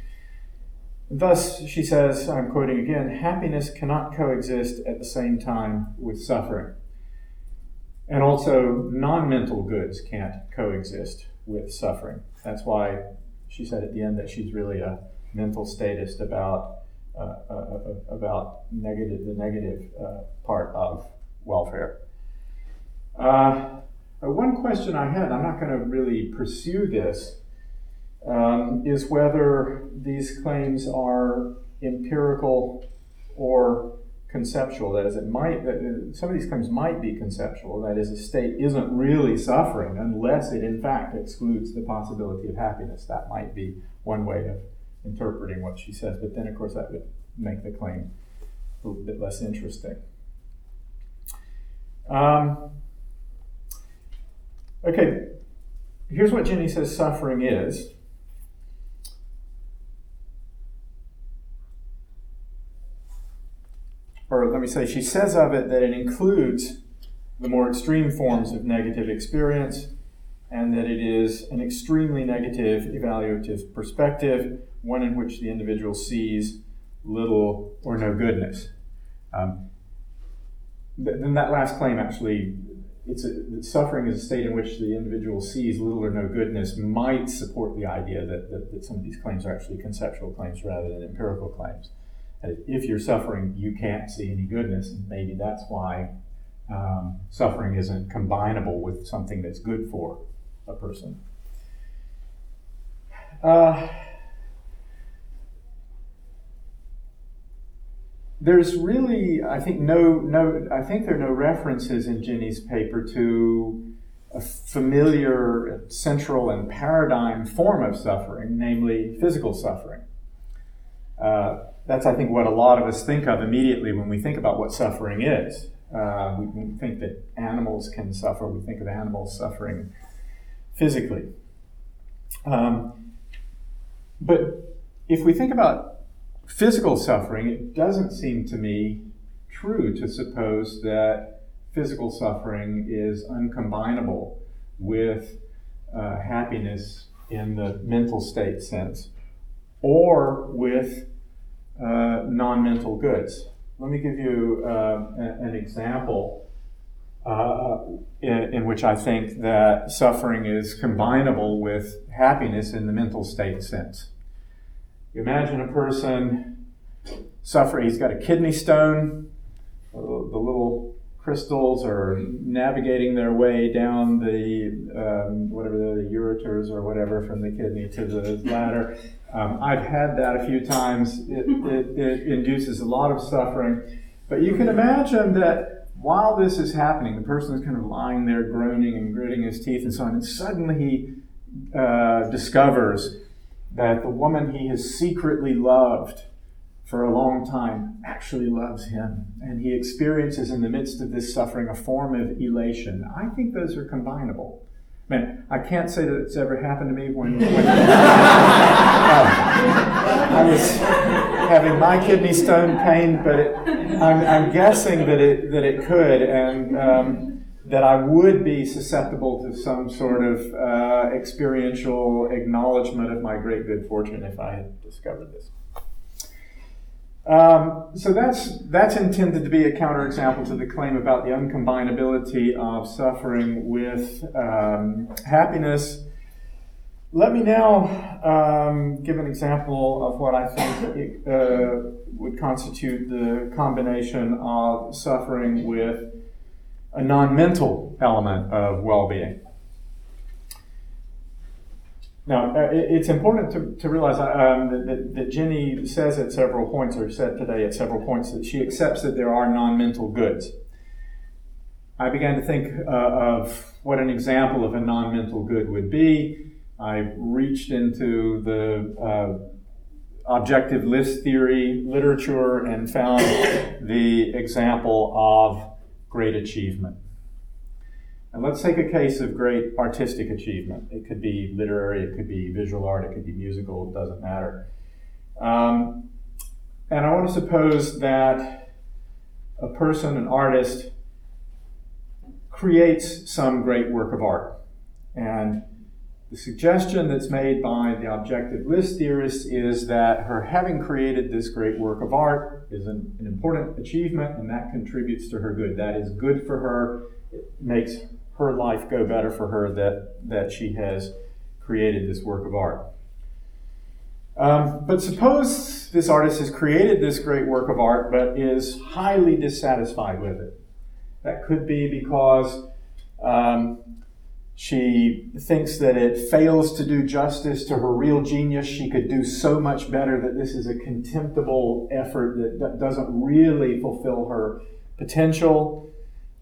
Thus, she says, I'm quoting again, happiness cannot coexist at the same time with suffering. And also, non mental goods can't coexist with suffering. That's why she said at the end that she's really a mental statist about, uh, uh, uh about negative, the negative uh, part of welfare. Uh, uh, one question I had, I'm not going to really pursue this, um, is whether these claims are empirical or conceptual. That is, it might uh, some of these claims might be conceptual. That is, a state isn't really suffering unless it in fact excludes the possibility of happiness. That might be one way of interpreting what she says. But then, of course, that would make the claim a little bit less interesting. Um, Okay, here's what Jenny says suffering is. Or let me say, she says of it that it includes the more extreme forms of negative experience and that it is an extremely negative evaluative perspective, one in which the individual sees little or no goodness. Um, then that last claim actually it's a, suffering is a state in which the individual sees little or no goodness might support the idea that, that, that some of these claims are actually conceptual claims rather than empirical claims. if you're suffering, you can't see any goodness, and maybe that's why um, suffering isn't combinable with something that's good for a person. Uh, there's really, I think, no, no, I think there are no references in Jenny's paper to a familiar, central, and paradigm form of suffering, namely physical suffering. Uh, that's, I think, what a lot of us think of immediately when we think about what suffering is. Uh, we, we think that animals can suffer. We think of animals suffering physically. Um, but if we think about physical suffering, it doesn't seem to me true to suppose that physical suffering is uncombinable with uh, happiness in the mental state sense or with uh, non mental goods. Let me give you uh, an example uh, in, in, which I think that suffering is combinable with happiness in the mental state sense. You imagine a person suffering, he's got a kidney stone, the little crystals are navigating their way down the um, whatever the, ureters or whatever from the kidney to the bladder. Um, I've had that a few times. It, it, it, induces a lot of suffering, but you can imagine that while this is happening, the person is kind of lying there groaning and gritting his teeth and so on, and suddenly he uh, discovers that the woman he has secretly loved for a long time actually loves him. And he experiences in the midst of this suffering a form of elation. I think those are combinable. Man, I can't say that it's ever happened to me when, when *laughs* uh, I was having my kidney stone pain, but it, I'm, I'm, guessing that it, that it could, and um, that I would be susceptible to some sort of uh, experiential acknowledgement of my great good fortune if I had discovered this. Um, so that's, that's intended to be a counterexample to the claim about the uncombinability of suffering with um, happiness. Let me now um, give an example of what I think uh, would constitute the combination of suffering with a non mental element of well being. Now, uh, it's important to, to realize uh, um, that, that, that, Jenny says at several points, or said today at several points, that she accepts that there are non mental goods. I began to think uh, of what an example of a non mental good would be. I reached into the uh, objective list theory literature and found the example of great achievement. And let's take a case of great artistic achievement. It could be literary, it could be visual art, it could be musical, it doesn't matter. Um, and I want to suppose that a person, an artist, creates some great work of art. And the suggestion that's made by the objective list theorist is that her having created this great work of art is an, an important achievement and that contributes to her good. That is good for her. It makes her life go better for her that, that she has created this work of art. Um, but suppose this artist has created this great work of art but is highly dissatisfied with it. That could be because um, she thinks that it fails to do justice to her real genius. She could do so much better that this is a contemptible effort that doesn't really fulfill her potential.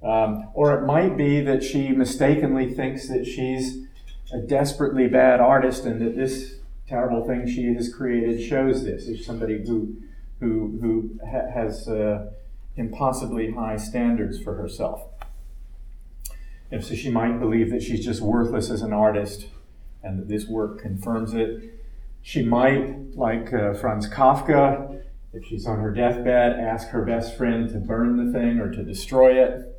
Um, or it might be that she mistakenly thinks that she's a desperately bad artist and that this terrible thing she has created shows this. Is somebody who, who, who ha- has uh, impossibly high standards for herself. And so she might believe that she's just worthless as an artist and that this work confirms it. She might, like uh, Franz Kafka, if she's on her deathbed, ask her best friend to burn the thing or to destroy it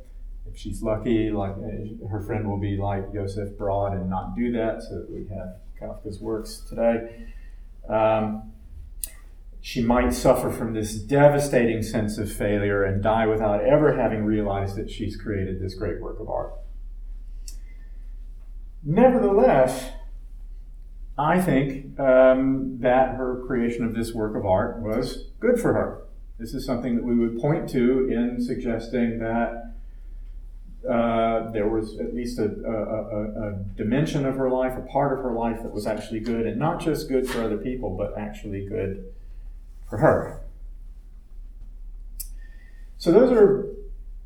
if she's lucky, like uh, her friend will be like Joseph Brod and not do that, so that we have Kafka's works today. Um, she might suffer from this devastating sense of failure and die without ever having realized that she's created this great work of art. Nevertheless, I think um, that her creation of this work of art was good for her. This is something that we would point to in suggesting that uh, there was at least a, a, a, a, dimension of her life, a part of her life that was actually good, and not just good for other people, but actually good for her. So those are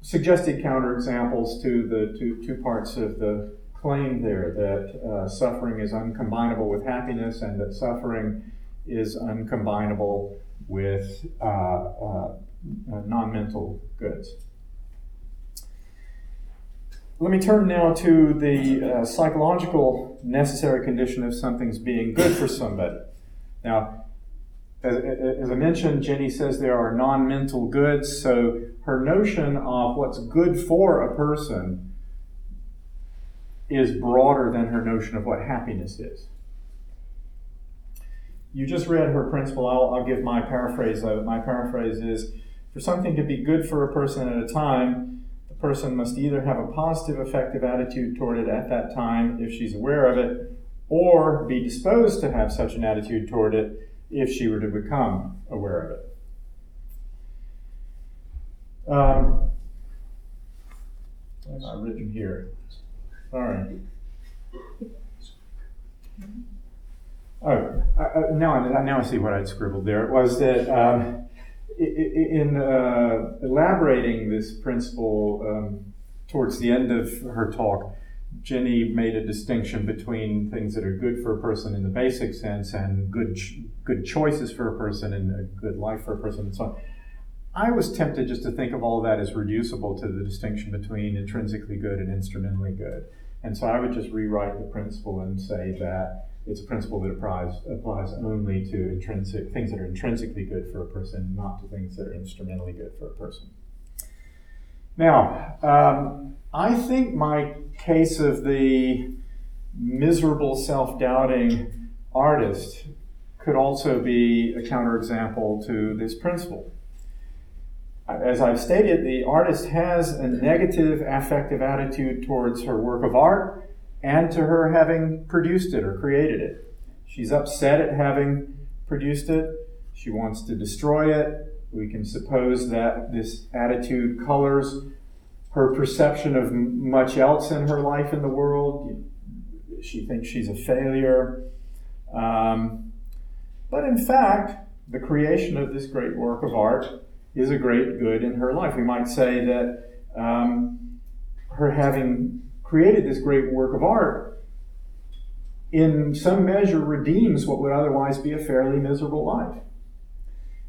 suggested counterexamples to the two, two parts of the claim there that uh, suffering is uncombinable with happiness and that suffering is uncombinable with uh, uh non mental goods. Let me turn now to the uh, psychological necessary condition of something's being good for somebody. Now, as, as I mentioned, Jenny says there are non mental goods, so her notion of what's good for a person is broader than her notion of what happiness is. You just read her principle. I'll, I'll give my paraphrase of it. My paraphrase is for something to be good for a person at a time, the person must either have a positive, affective attitude toward it at that time if she's aware of it, or be disposed to have such an attitude toward it if she were to become aware of it. Um, have written here? Sorry. Oh, I, now, I, now I see what I'd scribbled there. It was that um, in uh, elaborating this principle um, towards the end of her talk, Jenny made a distinction between things that are good for a person in the basic sense and good ch- good choices for a person and a good life for a person and so on. I was tempted just to think of all that as reducible to the distinction between intrinsically good and instrumentally good. And so I would just rewrite the principle and say that it's a principle that applies, applies only to intrinsic things that are intrinsically good for a person, not to things that are instrumentally good for a person. Now, um, I think my case of the miserable, self doubting artist could also be a counterexample to this principle. As I've stated, the artist has a negative affective attitude towards her work of art and to her having produced it or created it. She's upset at having produced it. She wants to destroy it. We can suppose that this attitude colors her perception of much else in her life in the world. She thinks she's a failure. Um, but in fact, the creation of this great work of art is a great good in her life. We might say that um, her having created this great work of art in some measure redeems what would otherwise be a fairly miserable life.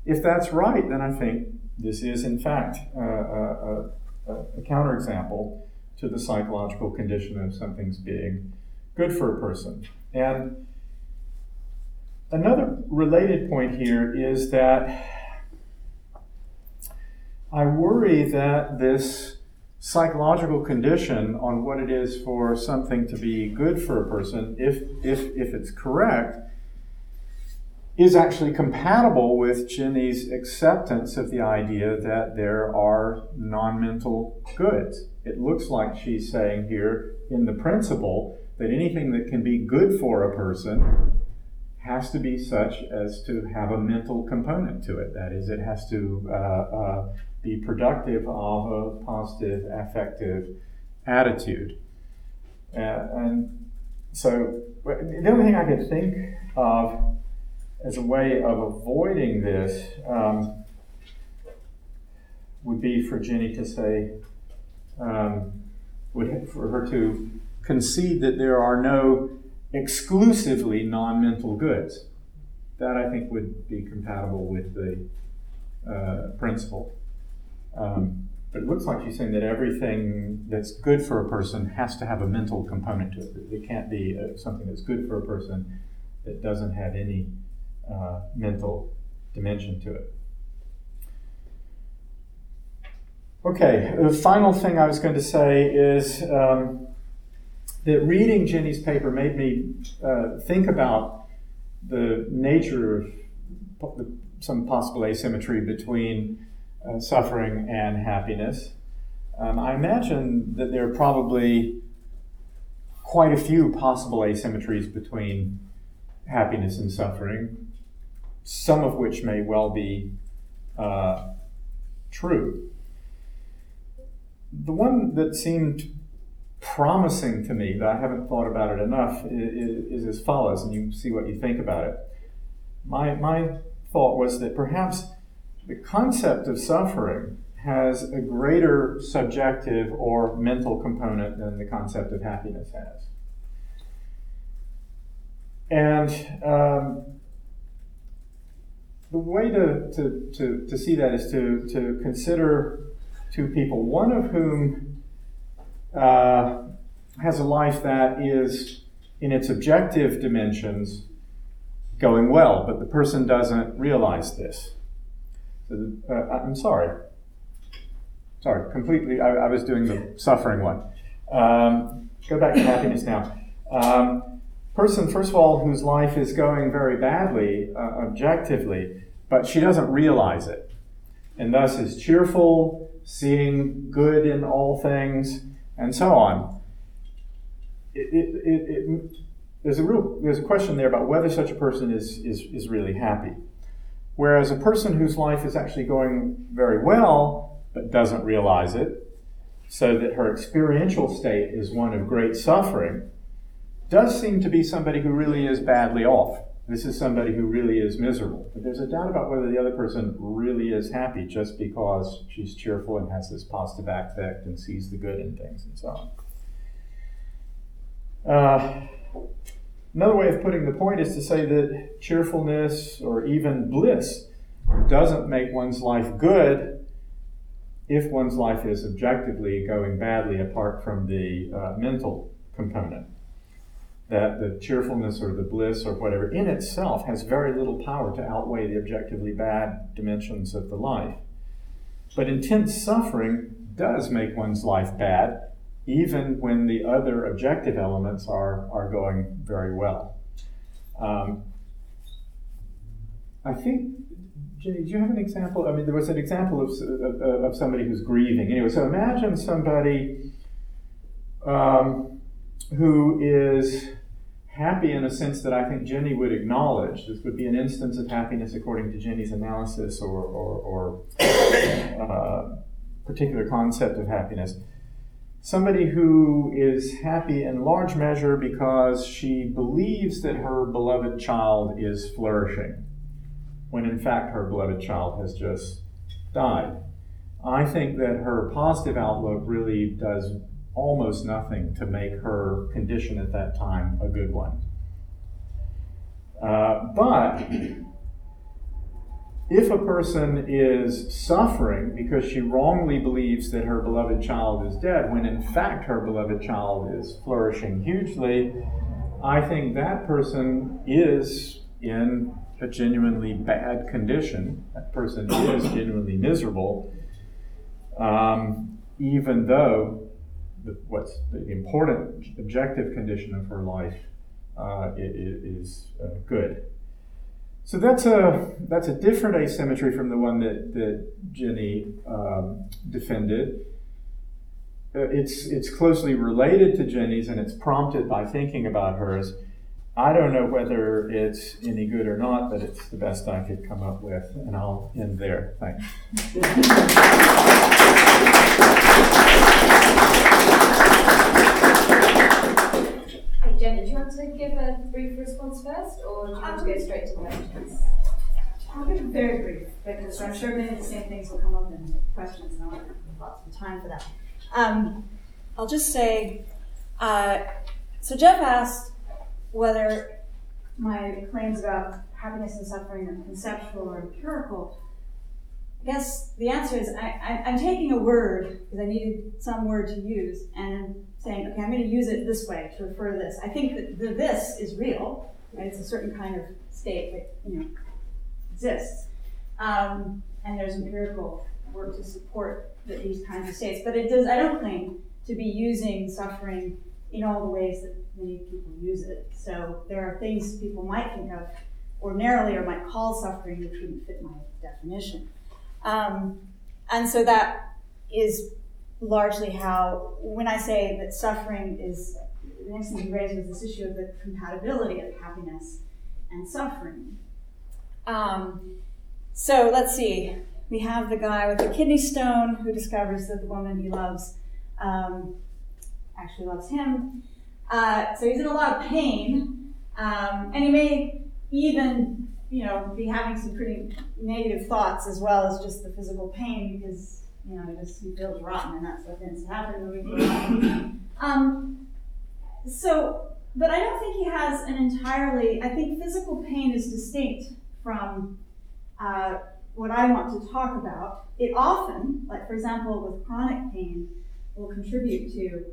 If that's right, then I think this is, in fact, a, a, a, a counterexample to the psychological condition of something's being good for a person. And another related point here is that I worry that this psychological condition on what it is for something to be good for a person, if, if, if it's correct, is actually compatible with Jenny's acceptance of the idea that there are non mental goods. It looks like she's saying here in the principle that anything that can be good for a person has to be such as to have a mental component to it. That is, it has to uh, uh, be productive of a positive affective attitude. Uh, and so, the only thing I could think of as a way of avoiding this um, would be for Jenny to say, um, would for her to concede that there are no exclusively non-mental goods. That I think would be compatible with the uh, principle. Um, but it looks like she's saying that everything that's good for a person has to have a mental component to it. It can't be uh, something that's good for a person that doesn't have any uh, mental dimension to it. Okay, the final thing I was going to say is um, that reading Jenny's paper made me uh, think about the nature of some possible asymmetry between uh, suffering and happiness. Um, I imagine that there are probably quite a few possible asymmetries between happiness and suffering, some of which may well be uh, true. The one that seemed promising to me, that I haven't thought about it enough, is, is, as follows, and you see what you think about it. My, my thought was that perhaps the concept of suffering has a greater subjective or mental component than the concept of happiness has. And um, the way to, to, to, to see that is to, to consider two people, one of whom uh, has a life that is, in its objective dimensions, going well, but the person doesn't realize this. So, uh, I'm sorry. Sorry, completely. I, I, was doing the suffering one. Um, go back to happiness now. Um, person, first of all, whose life is going very badly uh, objectively, but she doesn't realize it, and thus is cheerful, seeing good in all things, and so on. It, it, it, there's a real there's a question there about whether such a person is, is, is really happy. Whereas a person whose life is actually going very well but doesn't realize it, so that her experiential state is one of great suffering, does seem to be somebody who really is badly off. This is somebody who really is miserable. But there's a doubt about whether the other person really is happy just because she's cheerful and has this positive affect and sees the good in things and so on. Uh, Another way of putting the point is to say that cheerfulness or even bliss doesn't make one's life good if one's life is objectively going badly apart from the uh, mental component. That the cheerfulness or the bliss or whatever in itself has very little power to outweigh the objectively bad dimensions of the life. But intense suffering does make one's life bad even when the other objective elements are, are going very well. Um, I think, Jenny, do you have an example? I mean, there was an example of, of, of somebody who's grieving. Anyway, so imagine somebody um, who is happy in a sense that I think Jenny would acknowledge. This would be an instance of happiness according to Jenny's analysis or, or, or *coughs* uh, particular concept of happiness somebody who is happy in large measure because she believes that her beloved child is flourishing, when in fact her beloved child has just died. I think that her positive outlook really does almost nothing to make her condition at that time a good one. Uh, but if a person is suffering because she wrongly believes that her beloved child is dead, when in fact her beloved child is flourishing hugely, I think that person is in a genuinely bad condition. That person is genuinely miserable, um, even though the, what's the important objective condition of her life uh, is uh, good. So that's a that's a different asymmetry from the one that that Jenny um, defended. Uh, it's it's closely related to Jenny's, and it's prompted by thinking about hers. I don't know whether it's any good or not, but it's the best I could come up with, and I'll end there. Thanks. *laughs* straight to questions? I'll give a very brief, because I'm sure many of the same things will come up in questions, and I want lots of time for that. Um, I'll just say, uh, so Jeff asked whether my claims about happiness and suffering are conceptual or empirical. I guess the answer is I, am taking a word because I needed some word to use, and saying, okay, I'm going to use it this way to refer to this. I think that the this is real, right? It's a certain kind of state that you know exists, um, and there's empirical work to support that these kinds of states. But it does. I don't claim to be using suffering in all the ways that many people use it. So there are things people might think of ordinarily or might call suffering which wouldn't fit my definition. Um, and so that is largely how, when I say that suffering is, the next thing he raised was this issue of the compatibility of happiness and suffering. Um, so let's see. We have the guy with the kidney stone who discovers that the woman he loves um, actually loves him. Uh, so he's in a lot of pain, um, and he may even, you know, be having some pretty negative thoughts as well as just the physical pain because you know, just he feels rotten, and that's what tends to happen um, so, but I don't think he has an entirely. I think physical pain is distinct from uh, what I want to talk about. It often, like for example, with chronic pain, will contribute to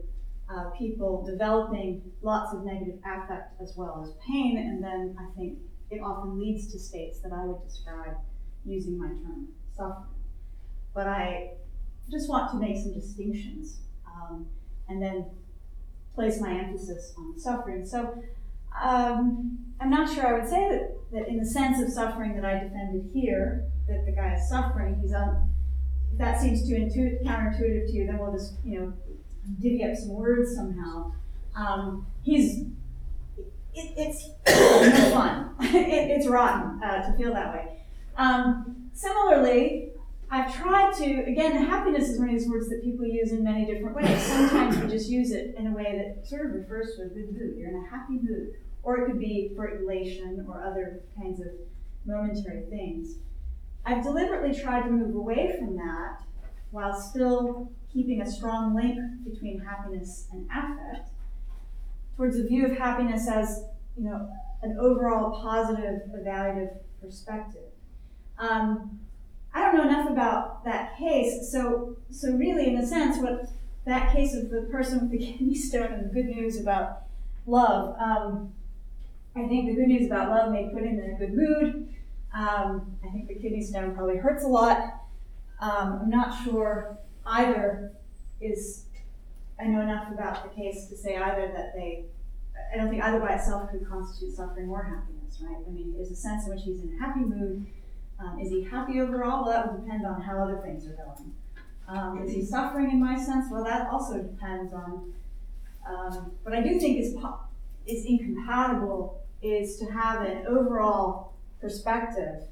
uh, people developing lots of negative affect as well as pain, and then I think it often leads to states that I would describe using my term suffering. But I just want to make some distinctions um, and then place my emphasis on suffering. So um, I'm not sure I would say that, that in the sense of suffering that I defended here, that the guy is suffering, he's on. If that seems too intu- counterintuitive to you, then we'll just, you know, divvy up some words somehow. Um, he's, it, it's *coughs* no fun. *laughs* it, it's rotten uh, to feel that way. Um, similarly, I've tried to, again, happiness is one of these words that people use in many different ways. Sometimes we just use it in a way that sort of refers to a good mood. You're in a happy mood. Or it could be for elation or other kinds of momentary things. I've deliberately tried to move away from that while still keeping a strong link between happiness and affect towards a view of happiness as, you know, an overall positive, evaluative perspective. Um, I don't know enough about that case, so so really, in a sense, what that case of the person with the *laughs* kidney stone and the good news about love. Um, I think the good news about love may put him in a good mood. Um, I think the kidney stone probably hurts a lot. Um, I'm not sure either is. I know enough about the case to say either that they. I don't think either by itself could constitute suffering or happiness, right? I mean, there's a sense in which he's in a happy mood. Um, is he happy overall? Well, that would depend on how other things are going. Um, is he suffering in my sense? Well, that also depends on. Um, what I do think is po- is incompatible is to have an overall perspective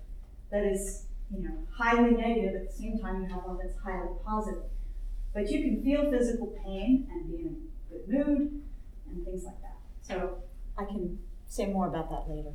that is, you know, highly negative at the same time you have one that's highly positive. But you can feel physical pain and be in a good mood and things like that. So I can say more about that later.